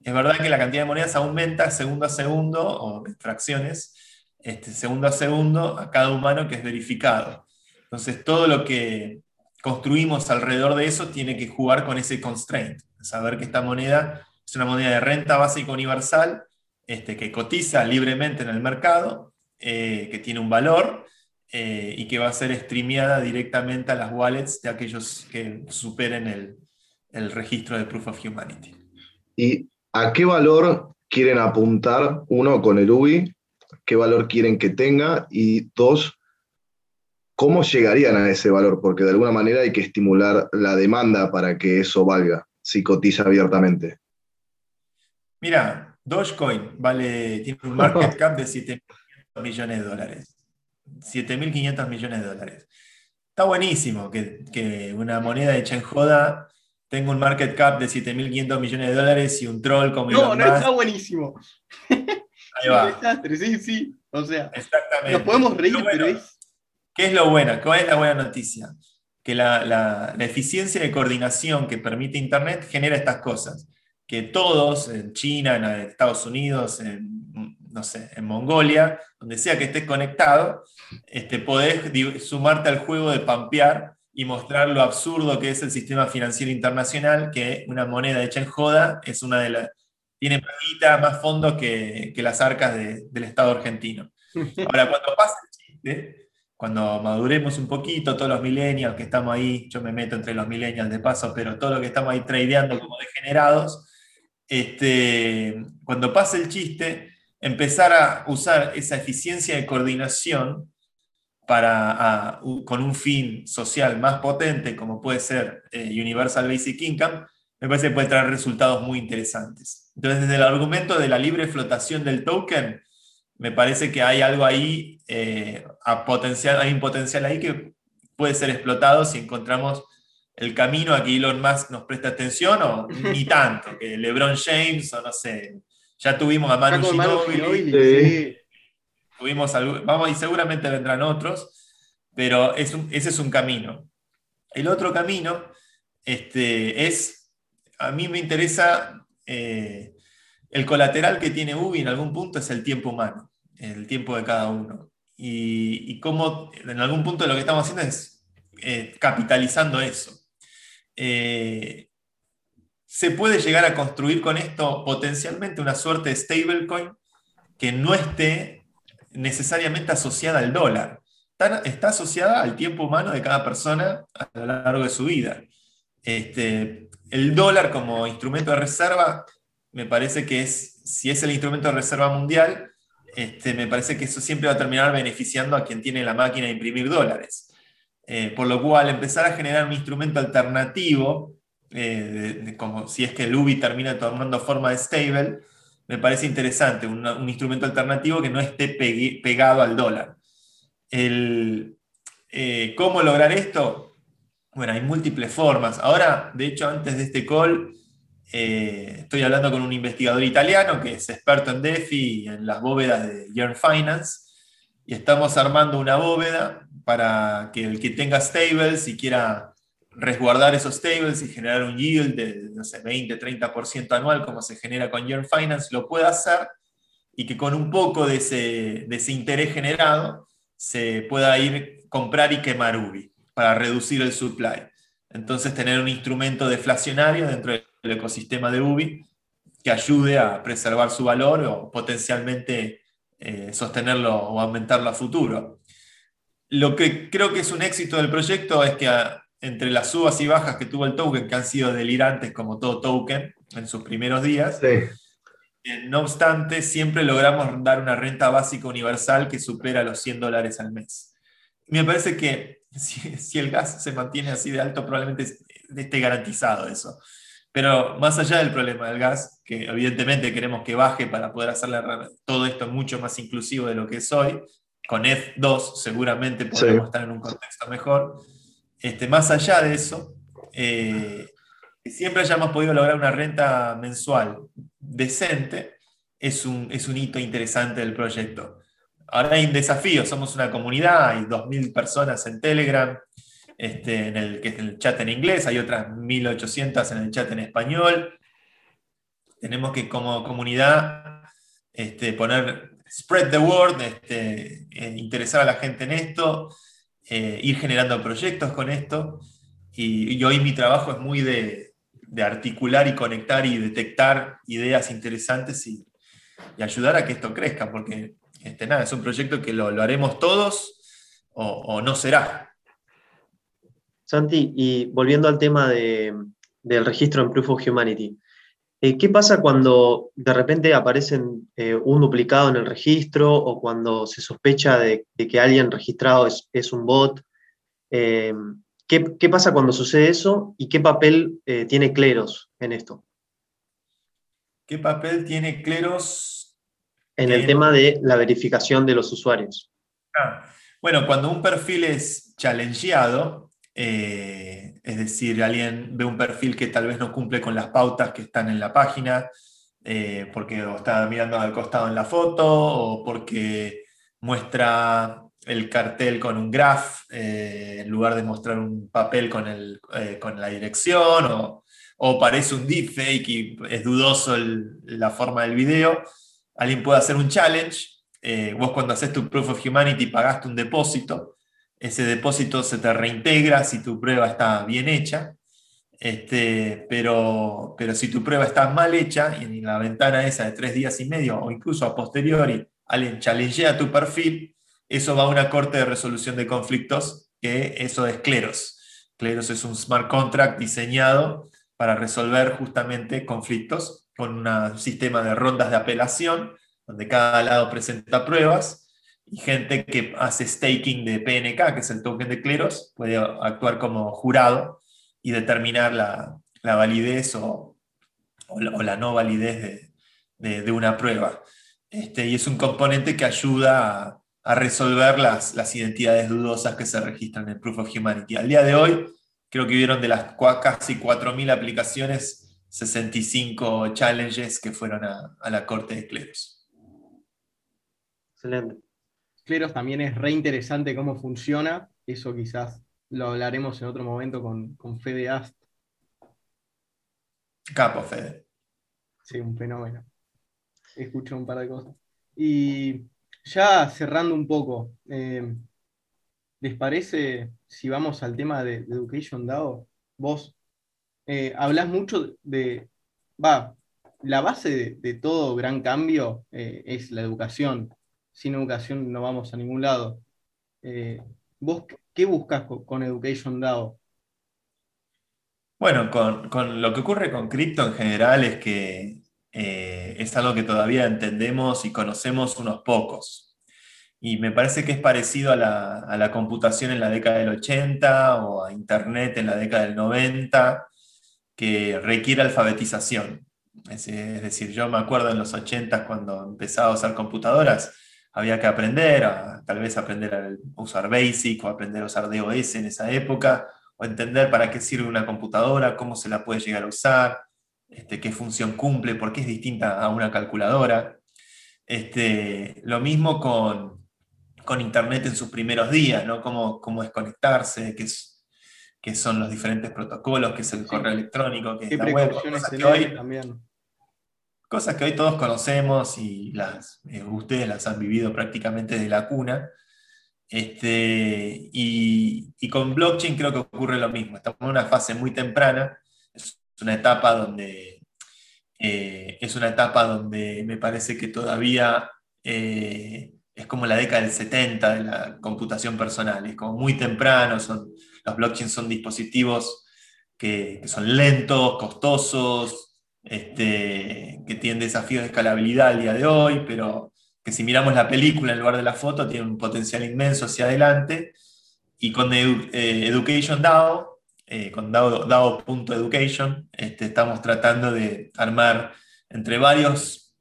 Es verdad que la cantidad de monedas aumenta segundo a segundo, o fracciones, este, segundo a segundo a cada humano que es verificado. Entonces, todo lo que construimos alrededor de eso tiene que jugar con ese constraint, saber que esta moneda es una moneda de renta básica universal, este, que cotiza libremente en el mercado, eh, que tiene un valor eh, y que va a ser streameada directamente a las wallets de aquellos que superen el, el registro de Proof of Humanity. ¿Y a qué valor quieren apuntar, uno, con el UBI? ¿Qué valor quieren que tenga? Y dos, ¿cómo llegarían a ese valor? Porque de alguna manera hay que estimular la demanda para que eso valga, si cotiza abiertamente. Mira, Dogecoin vale, tiene un market cap de 7 millones de dólares. 7.500 millones de dólares. Está buenísimo que, una moneda hecha en joda tenga un market cap de 7.500 millones de dólares y un troll como No, no está buenísimo. Ahí va. desastre, sí, sí. O sea, nos podemos reír, pero es... ¿Qué es lo bueno? ¿Cuál es la buena noticia? Que la, la, eficiencia de coordinación que permite Internet genera estas cosas. Que todos, en China, en Estados Unidos, en no sé, en Mongolia, donde sea que estés conectado, este, podés sumarte al juego de pampear y mostrar lo absurdo que es el sistema financiero internacional, que una moneda hecha en joda es una de las tiene más más fondos que, las arcas del Estado argentino. Ahora, cuando pase el chiste, cuando maduremos un poquito, todos los millennials que estamos ahí, yo me meto entre los millennials de paso, pero todos los que estamos ahí tradeando como degenerados, este, cuando pase el chiste, empezar a usar esa eficiencia de coordinación para, con un fin social más potente, como puede ser eh, Universal Basic Income, me parece que puede traer resultados muy interesantes. Entonces, desde el argumento de la libre flotación del token, me parece que hay algo ahí, eh, a potencial, hay un potencial ahí que puede ser explotado si encontramos el camino a que Elon Musk nos preste atención o ni tanto, que LeBron James o no sé, ya tuvimos a Manu Ginóbili. Tuvimos vamos, y seguramente vendrán otros, pero ese es un camino. El otro camino este, es, a mí me interesa, eh, el colateral que tiene UBI en algún punto es el tiempo humano, el tiempo de cada uno. Y, y cómo en algún punto lo que estamos haciendo es eh, capitalizando eso. Eh, se puede llegar a construir con esto potencialmente una suerte de stablecoin que no esté necesariamente asociada al dólar. Está, asociada al tiempo humano de cada persona a lo largo de su vida. Este, el dólar como instrumento de reserva, me parece que es, si es el instrumento de reserva mundial, este, me parece que eso siempre va a terminar beneficiando a quien tiene la máquina de imprimir dólares. Eh, por lo cual, empezar a generar un instrumento alternativo, eh, como si es que el UBI termina tomando forma de stable, me parece interesante, un, instrumento alternativo que no esté pegado al dólar. Eh, ¿Cómo lograr esto? Bueno, hay múltiples formas. Ahora, de hecho, antes de este call, estoy hablando con un investigador italiano que es experto en DeFi y en las bóvedas de Yearn Finance, y estamos armando una bóveda para que el que tenga stables y quiera resguardar esos stables y generar un yield de, no sé, 20, 30% anual, como se genera con Yearn Finance, lo pueda hacer y que con un poco de ese, de ese interés generado se pueda ir comprar y quemar UBI para reducir el supply. Entonces, tener un instrumento deflacionario dentro del ecosistema de UBI que ayude a preservar su valor o potencialmente eh, sostenerlo o aumentarlo a futuro. Lo que creo que es un éxito del proyecto es que ah, entre las subas y bajas que tuvo el token, que han sido delirantes como todo token en sus primeros días, eh, no obstante, siempre logramos dar una renta básica universal que supera los 100 dólares al mes. Me parece que si, el gas se mantiene así de alto, probablemente esté garantizado eso. Pero más allá del problema del gas, que evidentemente queremos que baje para poder hacer todo esto mucho más inclusivo de lo que es hoy, con F2 seguramente podemos estar en un contexto mejor. Este, más allá de eso, eh, siempre hayamos podido lograr una renta mensual decente, es un, es un hito interesante del proyecto. Ahora hay un desafío, somos una comunidad, hay 2.000 personas en Telegram, este, en, el, que el chat en inglés, hay otras 1.800 en el chat en español. Tenemos que como comunidad este, poner spread the word, este, eh, interesar a la gente en esto, eh, ir generando proyectos con esto. Y, hoy mi trabajo es muy de, articular y conectar y detectar ideas interesantes y, ayudar a que esto crezca, porque este, nada, es un proyecto que lo, haremos todos o, no será. Santi, y volviendo al tema del registro en Proof of Humanity, eh, ¿Qué pasa cuando de repente aparecen eh, un duplicado en el registro o cuando se sospecha de, que alguien registrado es, un bot? Eh, ¿qué, pasa cuando sucede eso y qué papel tiene Cleros en esto? ¿Qué papel tiene Cleros? En el tema de la verificación de los usuarios. Ah, bueno, cuando un perfil es challengeado, eh, es decir, alguien ve un perfil que tal vez no cumple con las pautas que están en la página, eh, porque está mirando al costado en la foto o porque muestra el cartel con un graph eh, en lugar de mostrar un papel con, con la dirección o, o, parece un deepfake y es dudoso la forma del video. Alguien puede hacer un challenge. vos cuando haces tu Proof of Humanity pagaste un depósito ese depósito se te reintegra si tu prueba está bien hecha, este, pero, pero si tu prueba está mal hecha y en la ventana esa de tres días y medio o incluso a posteriori alguien challengea tu perfil, eso va a una corte de resolución de conflictos, que eso es Cleros. Cleros es un smart contract diseñado para resolver justamente conflictos con un sistema de rondas de apelación, donde cada lado presenta pruebas y gente que hace staking de PNK, que es el token de Cleros, puede actuar como jurado y determinar la, validez o, la, no validez de, una prueba. Este, y es un componente que ayuda a, resolver las, las, identidades dudosas que se registran en Proof of Humanity. Al día de hoy, creo que vieron de las casi 4.000 aplicaciones, 65 challenges que fueron a, a la corte de Cleros. Excelente. Cleros también es re interesante cómo funciona. Eso quizás lo hablaremos en otro momento con, con Fede Ast. Capo, Fede. Sí, un fenómeno. Escucho un par de cosas. Y ya cerrando un poco, eh, ¿les parece si vamos al tema de, Education DAO? Vos eh, hablás mucho de, va, la base de, todo gran cambio eh, es la educación sin educación no vamos a ningún lado. Eh, ¿Vos qué buscas con, Education DAO? Bueno, con, lo que ocurre con cripto en general es que eh, es algo que todavía entendemos y conocemos unos pocos. Y me parece que es parecido a la, a la, computación en la década del 80 o a Internet en la década del 90, que requiere alfabetización. Es, decir, yo me acuerdo en los 80 cuando empezaba a usar computadoras, había que aprender, a, tal vez aprender a usar BASIC o aprender a usar DOS en esa época, o entender para qué sirve una computadora, cómo se la puede llegar a usar, este, qué función cumple, por qué es distinta a una calculadora. Este, lo mismo con, con Internet en sus primeros días, ¿no? cómo, cómo es conectarse, qué, es, qué son los diferentes protocolos, qué es el correo electrónico, qué es la web. también cosas que hoy todos conocemos y eh, ustedes las han vivido prácticamente desde la cuna. Este, y, con blockchain creo que ocurre lo mismo. Estamos en una fase muy temprana, es una etapa donde, eh, es una etapa donde me parece que todavía eh, es como la década del 70 de la computación personal, es como muy temprano, son, los blockchains son dispositivos que, que son lentos, costosos, este, que tiene desafíos de escalabilidad al día de hoy, pero que si miramos la película en lugar de la foto tiene un potencial inmenso hacia adelante. Y con eh, Education DAO, eh, con DAO.education, este, estamos tratando de armar entre varios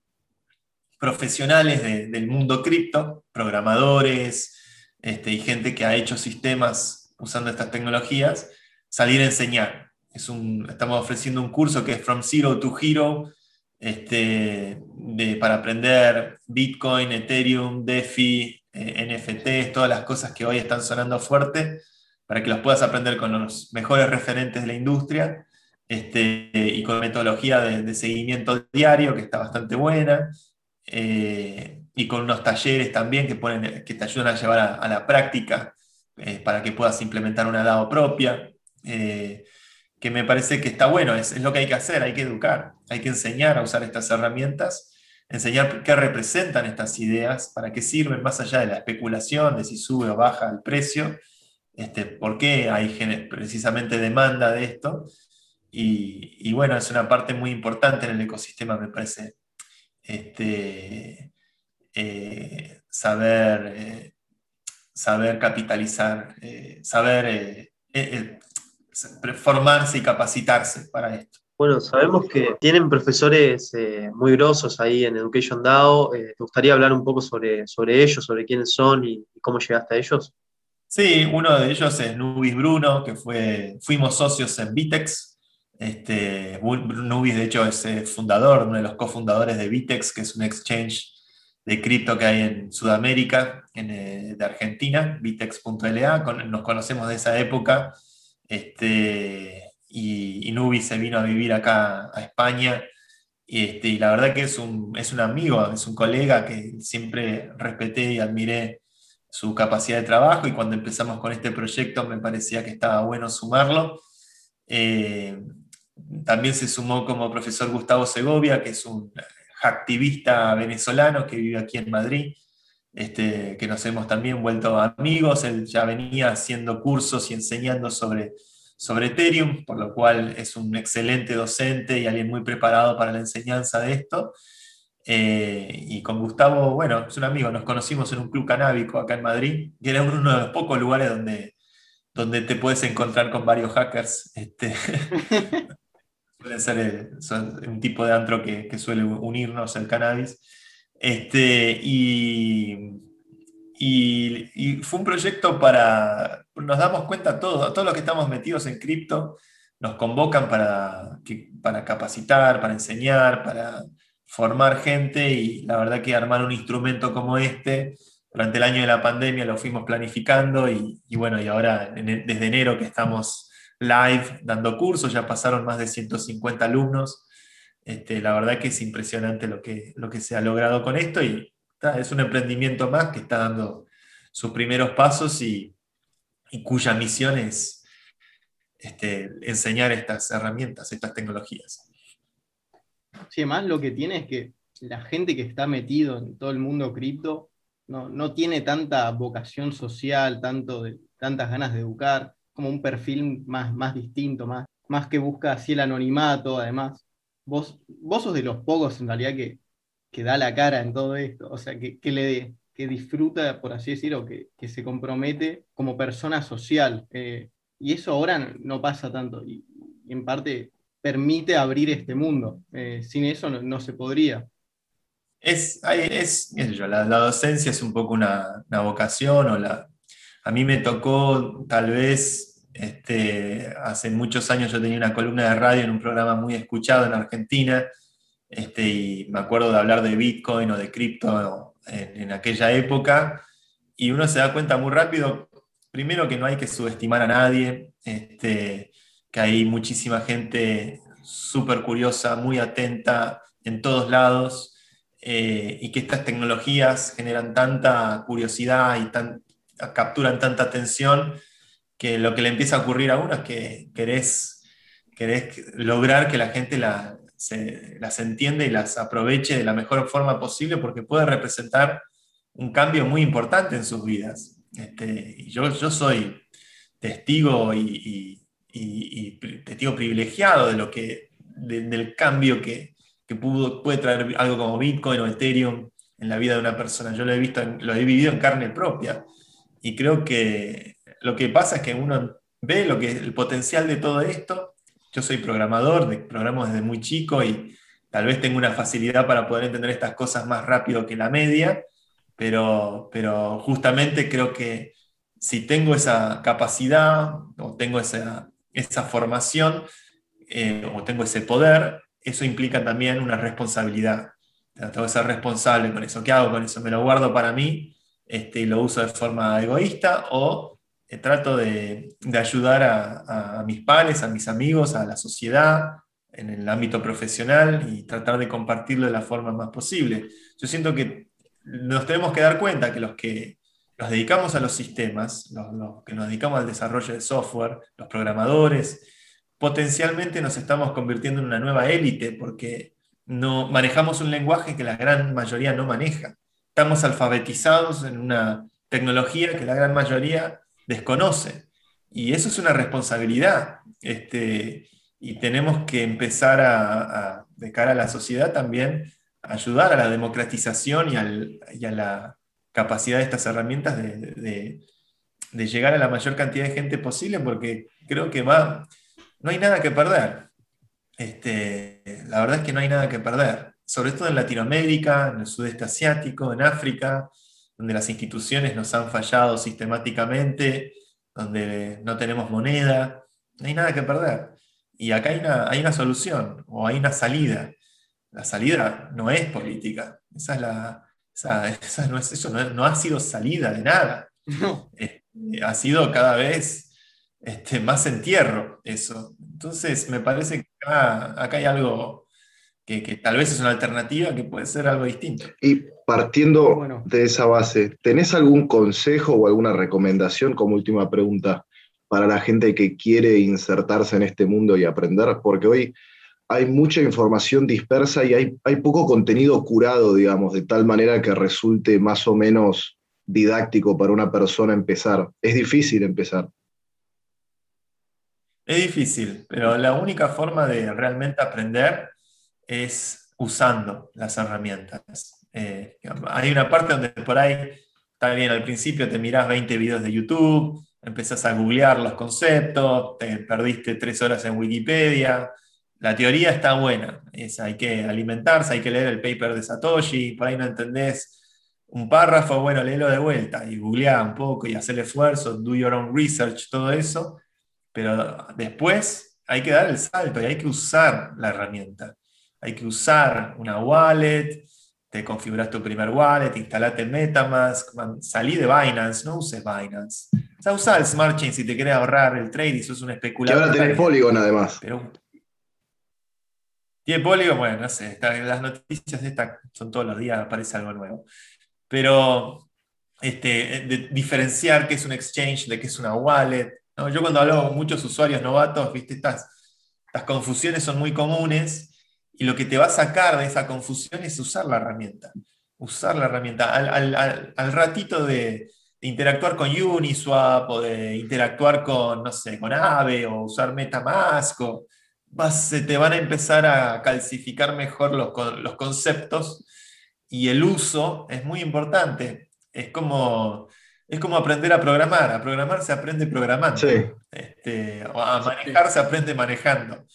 profesionales del mundo cripto, programadores este, y gente que ha hecho sistemas usando estas tecnologías, salir a enseñar estamos ofreciendo un curso que es From Zero to Hero, este, para aprender Bitcoin, Ethereum, DeFi, eh, NFTs, todas las cosas que hoy están sonando fuerte, para que las puedas aprender con los mejores referentes de la industria este, y con metodología de, seguimiento diario que está bastante buena. Eh, y con unos talleres también que te ayudan a llevar a, la práctica eh, para que puedas implementar una DAO propia que me parece que está bueno, es, lo que hay que hacer, hay que educar, hay que enseñar a usar estas herramientas, enseñar qué representan estas ideas, para qué sirven más allá de la especulación de si sube o baja el precio, este, por qué hay precisamente demanda de esto. Y, bueno, es una parte muy importante en el ecosistema, me parece, este, eh, saber, eh, saber capitalizar, eh, saber formarse y capacitarse para esto. Bueno, sabemos que tienen profesores eh, muy grosos ahí en Education DAO. Eh, ¿Te gustaría hablar un poco sobre, sobre ellos, sobre quiénes son y, cómo llegaste a ellos? Sí, uno de ellos es Nubis Bruno, que fue, fuimos socios en Vitex. Este, Nubis, de hecho, es eh, fundador, uno de los cofundadores de Vitex, que es un exchange de cripto que hay en Sudamérica, en, de Argentina, vitex.la. Nos conocemos de esa época este, y, Nubi se vino a vivir acá a España. Este, y la verdad que es un, es un amigo, es un colega que siempre respeté y admiré su capacidad de trabajo y cuando empezamos con este proyecto me parecía que estaba bueno sumarlo. Eh, también se sumó como profesor Gustavo Segovia, que es un activista venezolano que vive aquí en Madrid, este, que nos hemos también vuelto amigos. Él ya venía haciendo cursos y enseñando sobre, sobre Ethereum, por lo cual es un excelente docente y alguien muy preparado para la enseñanza de esto. Eh, y con Gustavo, bueno, es un amigo, nos conocimos en un club canábico acá en Madrid, que era uno de los pocos lugares donde, donde te puedes encontrar con varios hackers. Este, suele ser un tipo de antro que, que suele unirnos el cannabis. Este, y, y, fue un proyecto para, nos damos cuenta todos, todos los que estamos metidos en cripto, nos convocan para, para capacitar, para enseñar, para formar gente y la verdad que armar un instrumento como este durante el año de la pandemia lo fuimos planificando y, bueno, y ahora desde enero que estamos live dando cursos, ya pasaron más de 150 alumnos este, la verdad que es impresionante lo que, lo que se ha logrado con esto y es un emprendimiento más que está dando sus primeros pasos y, cuya misión es este, enseñar estas herramientas, estas tecnologías. Sí, además lo que tiene es que la gente que está metido en todo el mundo cripto no, no tiene tanta vocación social, tanto de, tantas ganas de educar, como un perfil más, más distinto, más, más que busca así el anonimato, además. Vos, vos sos de los pocos en realidad que, que da la cara en todo esto, o sea, que, que le que disfruta, por así decirlo, que, que se compromete como persona social. Eh, y eso ahora no pasa tanto, y, en parte permite abrir este mundo. Eh, sin eso no, se podría. Es, es, la, la, docencia es un poco una, una vocación, o la, a mí me tocó tal vez, este, hace muchos años yo tenía una columna de radio en un programa muy escuchado en Argentina, este, y me acuerdo de hablar de Bitcoin o de cripto en, aquella época, y uno se da cuenta muy rápido, primero que no hay que subestimar a nadie, este, que hay muchísima gente súper curiosa, muy atenta en todos lados, eh, y que estas tecnologías generan tanta curiosidad y capturan tanta atención que lo que le empieza a ocurrir a uno es que querés, querés lograr que la gente la, se, las entiende y las aproveche de la mejor forma posible porque puede representar un cambio muy importante en sus vidas. Este, yo, yo soy testigo y, testigo privilegiado de lo que, del cambio que, que pudo, puede traer algo como Bitcoin o Ethereum en la vida de una persona. Yo lo he, visto, lo he vivido en carne propia. Y creo que lo que pasa es que uno ve lo que, el potencial de todo esto yo soy programador, programo desde muy chico y tal vez tengo una facilidad para poder entender estas cosas más rápido que la media, pero, pero justamente creo que si tengo esa capacidad o tengo esa, esa formación eh, o tengo ese poder, eso implica también una responsabilidad. Tengo que ser responsable con eso. ¿Qué hago con eso? ¿Me lo guardo para mí este, y lo uso de forma egoísta o trato de, ayudar a, mis pares, a mis amigos, a la sociedad, en el ámbito profesional y tratar de compartirlo de la forma más posible. Yo siento que nos tenemos que dar cuenta que los que nos dedicamos a los sistemas, los, que nos dedicamos al desarrollo de software, los programadores, potencialmente nos estamos convirtiendo en una nueva élite porque no manejamos un lenguaje que la gran mayoría no maneja. Estamos alfabetizados en una tecnología que la gran mayoría desconoce. Y eso es una responsabilidad. Este, y tenemos que empezar a, de cara a la sociedad también, ayudar a la democratización y, a la capacidad de estas herramientas de, llegar a la mayor cantidad de gente posible, porque creo que va, no hay nada que perder. Este, la verdad es que no hay nada que perder, sobre todo en Latinoamérica, en el sudeste asiático, en África, donde las instituciones nos han fallado sistemáticamente, donde no tenemos moneda, no hay nada que perder. Y acá hay una, hay una solución o hay una salida. La salida no es política, esa es la, esa, no es, eso no, ha sido salida de nada. Eh, ha sido cada vez este, más entierro eso. Entonces, me parece que acá hay algo que, tal vez es una alternativa que puede ser algo distinto. Y partiendo de esa base, ¿tenés algún consejo o alguna recomendación como última pregunta para la gente que quiere insertarse en este mundo y aprender? Porque hoy hay mucha información dispersa y hay, hay poco contenido curado, digamos, de tal manera que resulte más o menos didáctico para una persona empezar. Es difícil empezar. Es difícil, pero la única forma de realmente aprender es usando las herramientas. Eh, hay una parte donde por ahí, está bien, al principio te mirás 20 videos de YouTube, empezás a googlear los conceptos, te perdiste tres horas en Wikipedia. La teoría está buena, es, hay que alimentarse, hay que leer el paper de Satoshi, por ahí no entendés un párrafo, bueno, léelo de vuelta y googleá un poco y hacer el esfuerzo, do your own research, todo eso, pero después hay que dar el salto y hay que usar la herramienta hay que usar una wallet, te configuras tu primer wallet, instalate Metamask, salí de Binance, no uses Binance. O sea, usa el Smart Chain si te quieres ahorrar el trade y sos un especulador. Y ahora tenés Polygon además. Pero, tiene Polygon, bueno, no sé, las noticias de esta son todos los días, aparece algo nuevo. Pero este, de diferenciar qué es un exchange de qué es una wallet. Yo cuando hablo con muchos usuarios novatos, viste, estas, estas confusiones son muy comunes y lo que te va a sacar de esa confusión es usar la herramienta. usar la herramienta. Al, ratito de, interactuar con Uniswap o de interactuar con, no sé, con Aave o usar Metamask, o, se te van a empezar a calcificar mejor los, los conceptos y el uso es muy importante. Es como, es como aprender a programar. A programar se aprende programando. Este, a manejar se aprende manejando.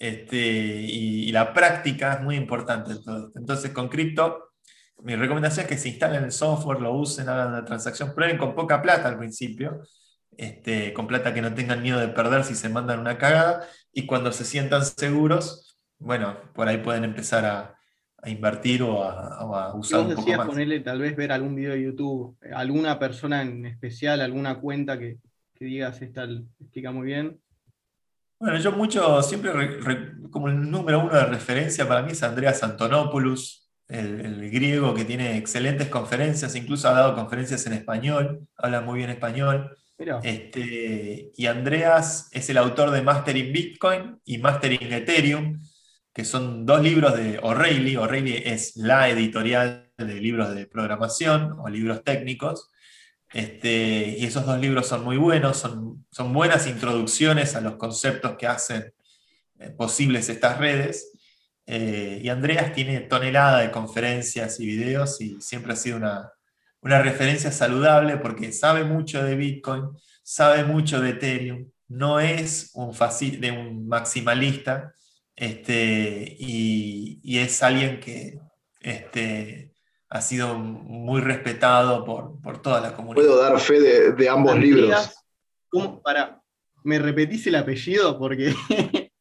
Este, y, la práctica es muy importante. Entonces, con cripto, mi recomendación es que se instalen el software, lo usen, hagan la transacción, prueben con poca plata al principio, este, con plata que no tengan miedo de perder si se mandan una cagada, y cuando se sientan seguros, bueno, por ahí pueden empezar a, invertir o a, usar un poco más. ponerle tal vez ver algún video de YouTube, alguna persona en especial, alguna cuenta que, que digas, esta explica muy bien. Bueno, yo mucho, siempre como el número uno de referencia para mí es Andreas Antonopoulos, el, griego que tiene excelentes conferencias, incluso ha dado conferencias en español, habla muy bien español. Este, y Andreas es el autor de Mastering Bitcoin y Mastering Ethereum, que son dos libros de O'Reilly. O'Reilly es la editorial de libros de programación o libros técnicos. Este, y esos dos libros son muy buenos, son, son buenas introducciones a los conceptos que hacen eh, posibles estas redes. Eh, y Andreas tiene tonelada de conferencias y videos y siempre ha sido una, una referencia saludable porque sabe mucho de Bitcoin, sabe mucho de Ethereum, no es un, de un maximalista este, y, y, es alguien que este, ha sido muy respetado por, por toda la comunidad. Puedo dar fe de, de ambos libros. ¿cómo, para, ¿Me repetís el apellido? Porque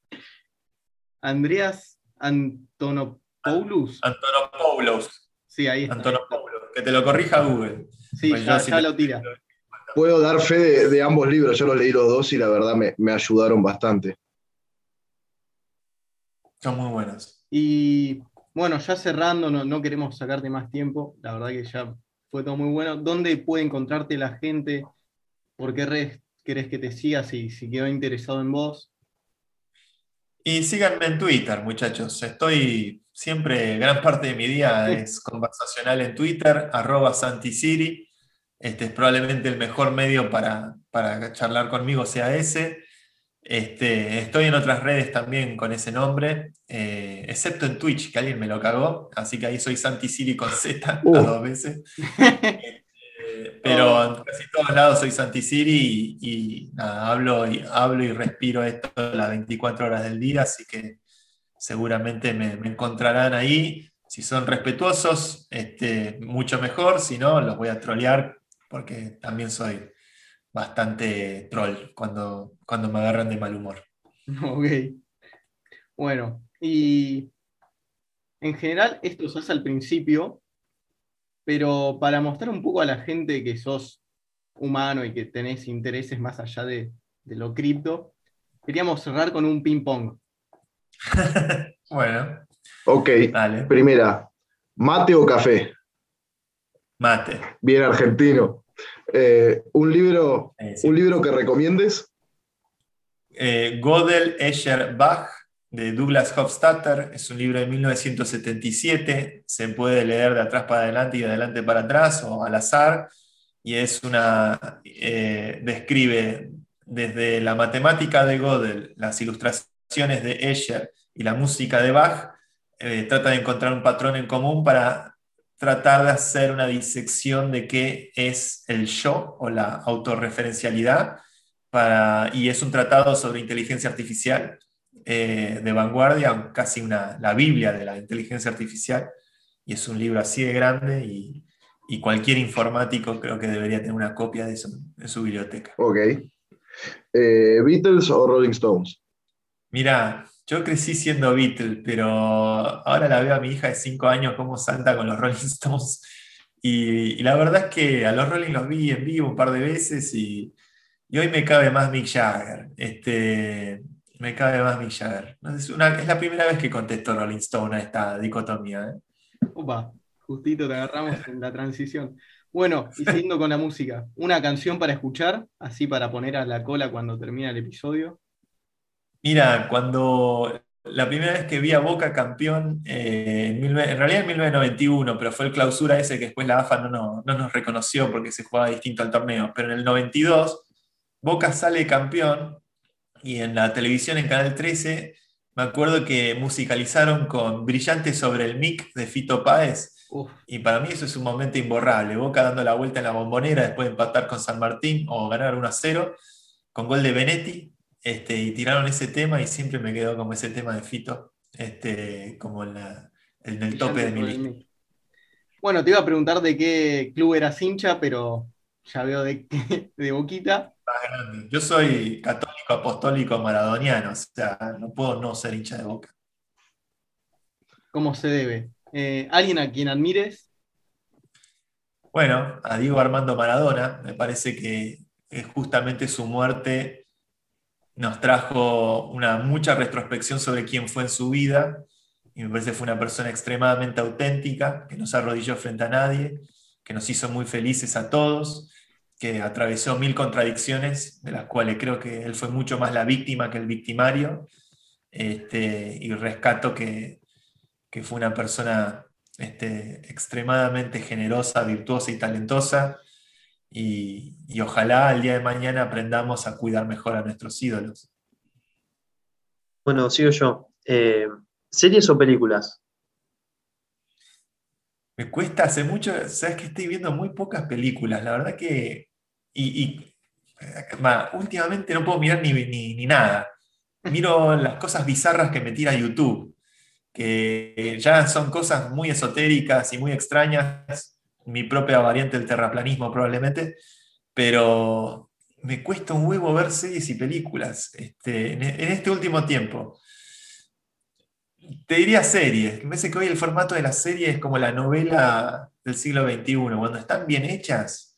Andreas Antonopoulos. Antonopoulos. Sí, ahí está. Antonopoulos. Que te lo corrija Google. Sí, pues ya, lo tira. Puedo dar fe de, de, ambos libros. Yo los leí los dos y la verdad me, me ayudaron bastante. Son muy buenos. Y bueno, ya cerrando, no, queremos sacarte más tiempo, la verdad que ya fue todo muy bueno. ¿Dónde puede encontrarte la gente? ¿Por qué redes querés que te siga si, si quedó interesado en vos? Y síganme en Twitter, muchachos. Estoy siempre, gran parte de mi día es conversacional en Twitter, arroba Santisiri. Este es probablemente el mejor medio para, para charlar conmigo, sea ese. Este, estoy en otras redes también con ese nombre, eh, excepto en Twitch, que alguien me lo cagó, así que ahí soy Santi Siri con Z uh. dos veces. Pero oh. en casi todos lados soy Santi Siri y, hablo, y hablo y respiro esto las 24 horas del día, así que seguramente me, encontrarán ahí. Si son respetuosos, este, mucho mejor, si no, los voy a trolear porque también soy bastante troll cuando, cuando me agarran de mal humor. Ok. Bueno, y en general esto se hace al principio, pero para mostrar un poco a la gente que sos humano y que tenés intereses más allá de, lo cripto, queríamos cerrar con un ping-pong. bueno. Ok, primera, ¿mate o café? Mate. Bien argentino. Eh, ¿un, libro, ¿Un libro que recomiendes? Eh, Godel Escher Bach de Douglas Hofstadter. Es un libro de 1977. Se puede leer de atrás para adelante y de adelante para atrás o al azar. Y es una. Eh, describe desde la matemática de Godel, las ilustraciones de Escher y la música de Bach. trata de encontrar un patrón en común para tratar de hacer una disección de qué es el yo o la autorreferencialidad, para, y es un tratado sobre inteligencia artificial eh, de vanguardia, casi una, la Biblia de la inteligencia artificial, y es un libro así de grande y, cualquier informático creo que debería tener una copia de eso en su biblioteca. Ok. Eh, ¿Beatles o Rolling Stones? Mira, yo crecí siendo Beatle, pero ahora la veo a mi hija de 5 años cómo salta con los Rolling Stones. Y, la verdad es que a los Rolling los vi en vivo un par de veces y, hoy me cabe más Mick Jagger. Este, me cabe más Mick Jagger. Es, la primera vez que contesto Rolling Stone a esta dicotomía. ¿eh? Opa, justito te agarramos en la transición. Bueno, y siguiendo con la música, una canción para escuchar, así para poner a la cola cuando termina el episodio. Mira, cuando la primera vez que vi a Boca campeón, eh, en, realidad en 1991, pero fue el clausura ese que después la AFA no, no, no, nos reconoció porque se jugaba distinto al torneo. Pero en el 92, Boca sale campeón y en la televisión, en Canal 13, me acuerdo que musicalizaron con Brillante sobre el mic de Fito Páez. Y para mí eso es un momento imborrable. Boca dando la vuelta en la bombonera después de empatar con San Martín o ganar 1 a 0 con gol de Benetti. Este, y tiraron ese tema y siempre me quedó como ese tema de Fito, este, como en, el tope de mi lista. Bueno, te iba a preguntar de qué club eras hincha, pero ya veo de, de Boquita. Yo soy católico apostólico maradoniano, o sea, no puedo no ser hincha de Boca. ¿Cómo se debe? Eh, ¿Alguien a quien admires? Bueno, a Diego Armando Maradona, me parece que justamente su muerte nos trajo una mucha retrospección sobre quién fue en su vida, y me parece que fue una persona extremadamente auténtica, que no se arrodilló frente a nadie, que nos hizo muy felices a todos, que atravesó mil contradicciones, de las cuales creo que él fue mucho más la víctima que el victimario, este, y rescato que, que fue una persona este, extremadamente generosa, virtuosa y talentosa, y, ojalá el día de mañana aprendamos a cuidar mejor a nuestros ídolos. Bueno, sigo yo. Eh, ¿Series o películas? Me cuesta hace mucho, sabes que estoy viendo muy pocas películas, la verdad que, y, últimamente no puedo mirar ni, ni, nada. Miro las cosas bizarras que me tira YouTube que ya son cosas muy esotéricas y muy extrañas, mi propia variante del terraplanismo probablemente, pero me cuesta un huevo ver series y películas este, en, este último tiempo. Te diría series, me parece que hoy el formato de la serie es como la novela del siglo XXI, cuando están bien hechas,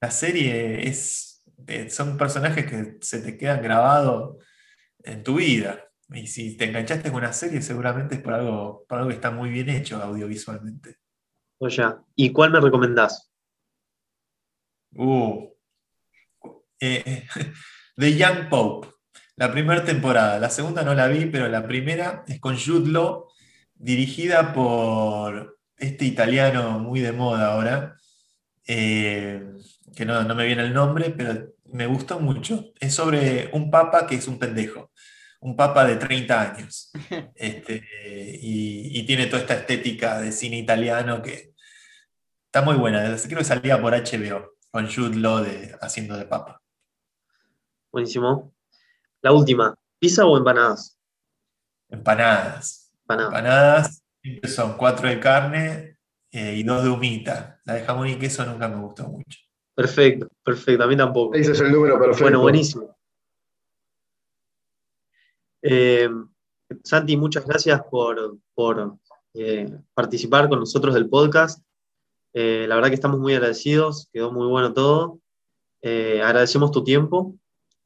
la serie es, eh, son personajes que se te quedan grabados en tu vida. Y si te enganchaste con una serie, seguramente es por algo, por algo que está muy bien hecho audiovisualmente. Oye, ¿y cuál me recomendás? Uh, eh, The Young Pope, la primera temporada. La segunda no la vi, pero la primera es con Jude Law, dirigida por este italiano muy de moda ahora, eh, que no, no me viene el nombre, pero me gustó mucho. Es sobre un papa que es un pendejo un papa de 30 años. Este, y, tiene toda esta estética de cine italiano que está muy buena. Creo que salía por HBO, con Jude Law haciendo de papa. Buenísimo. La última, ¿pizza o empanadas? Empanadas. Empanadas. son cuatro de carne eh, y dos de humita. La de jamón y queso nunca me gustó mucho. Perfecto, perfecto. A mí tampoco. Ese es el número perfecto. Bueno, buenísimo. Eh, Santi, muchas gracias por, eh, participar con nosotros del podcast. Eh, la verdad que estamos muy agradecidos, quedó muy bueno todo. agradecemos tu tiempo,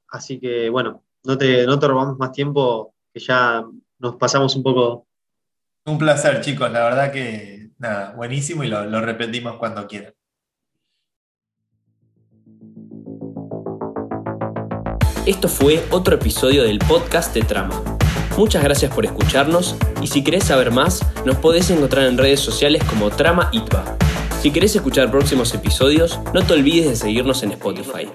así que bueno, no te, no te robamos más tiempo, que ya nos pasamos un poco. Un placer, chicos, la verdad que nada, buenísimo y lo, lo repetimos cuando quieran. Esto fue otro episodio del podcast de Trama. Muchas gracias por escucharnos y si querés saber más, nos podés encontrar en redes sociales como Trama ITBA. Si querés escuchar próximos episodios, no te olvides de seguirnos en Spotify.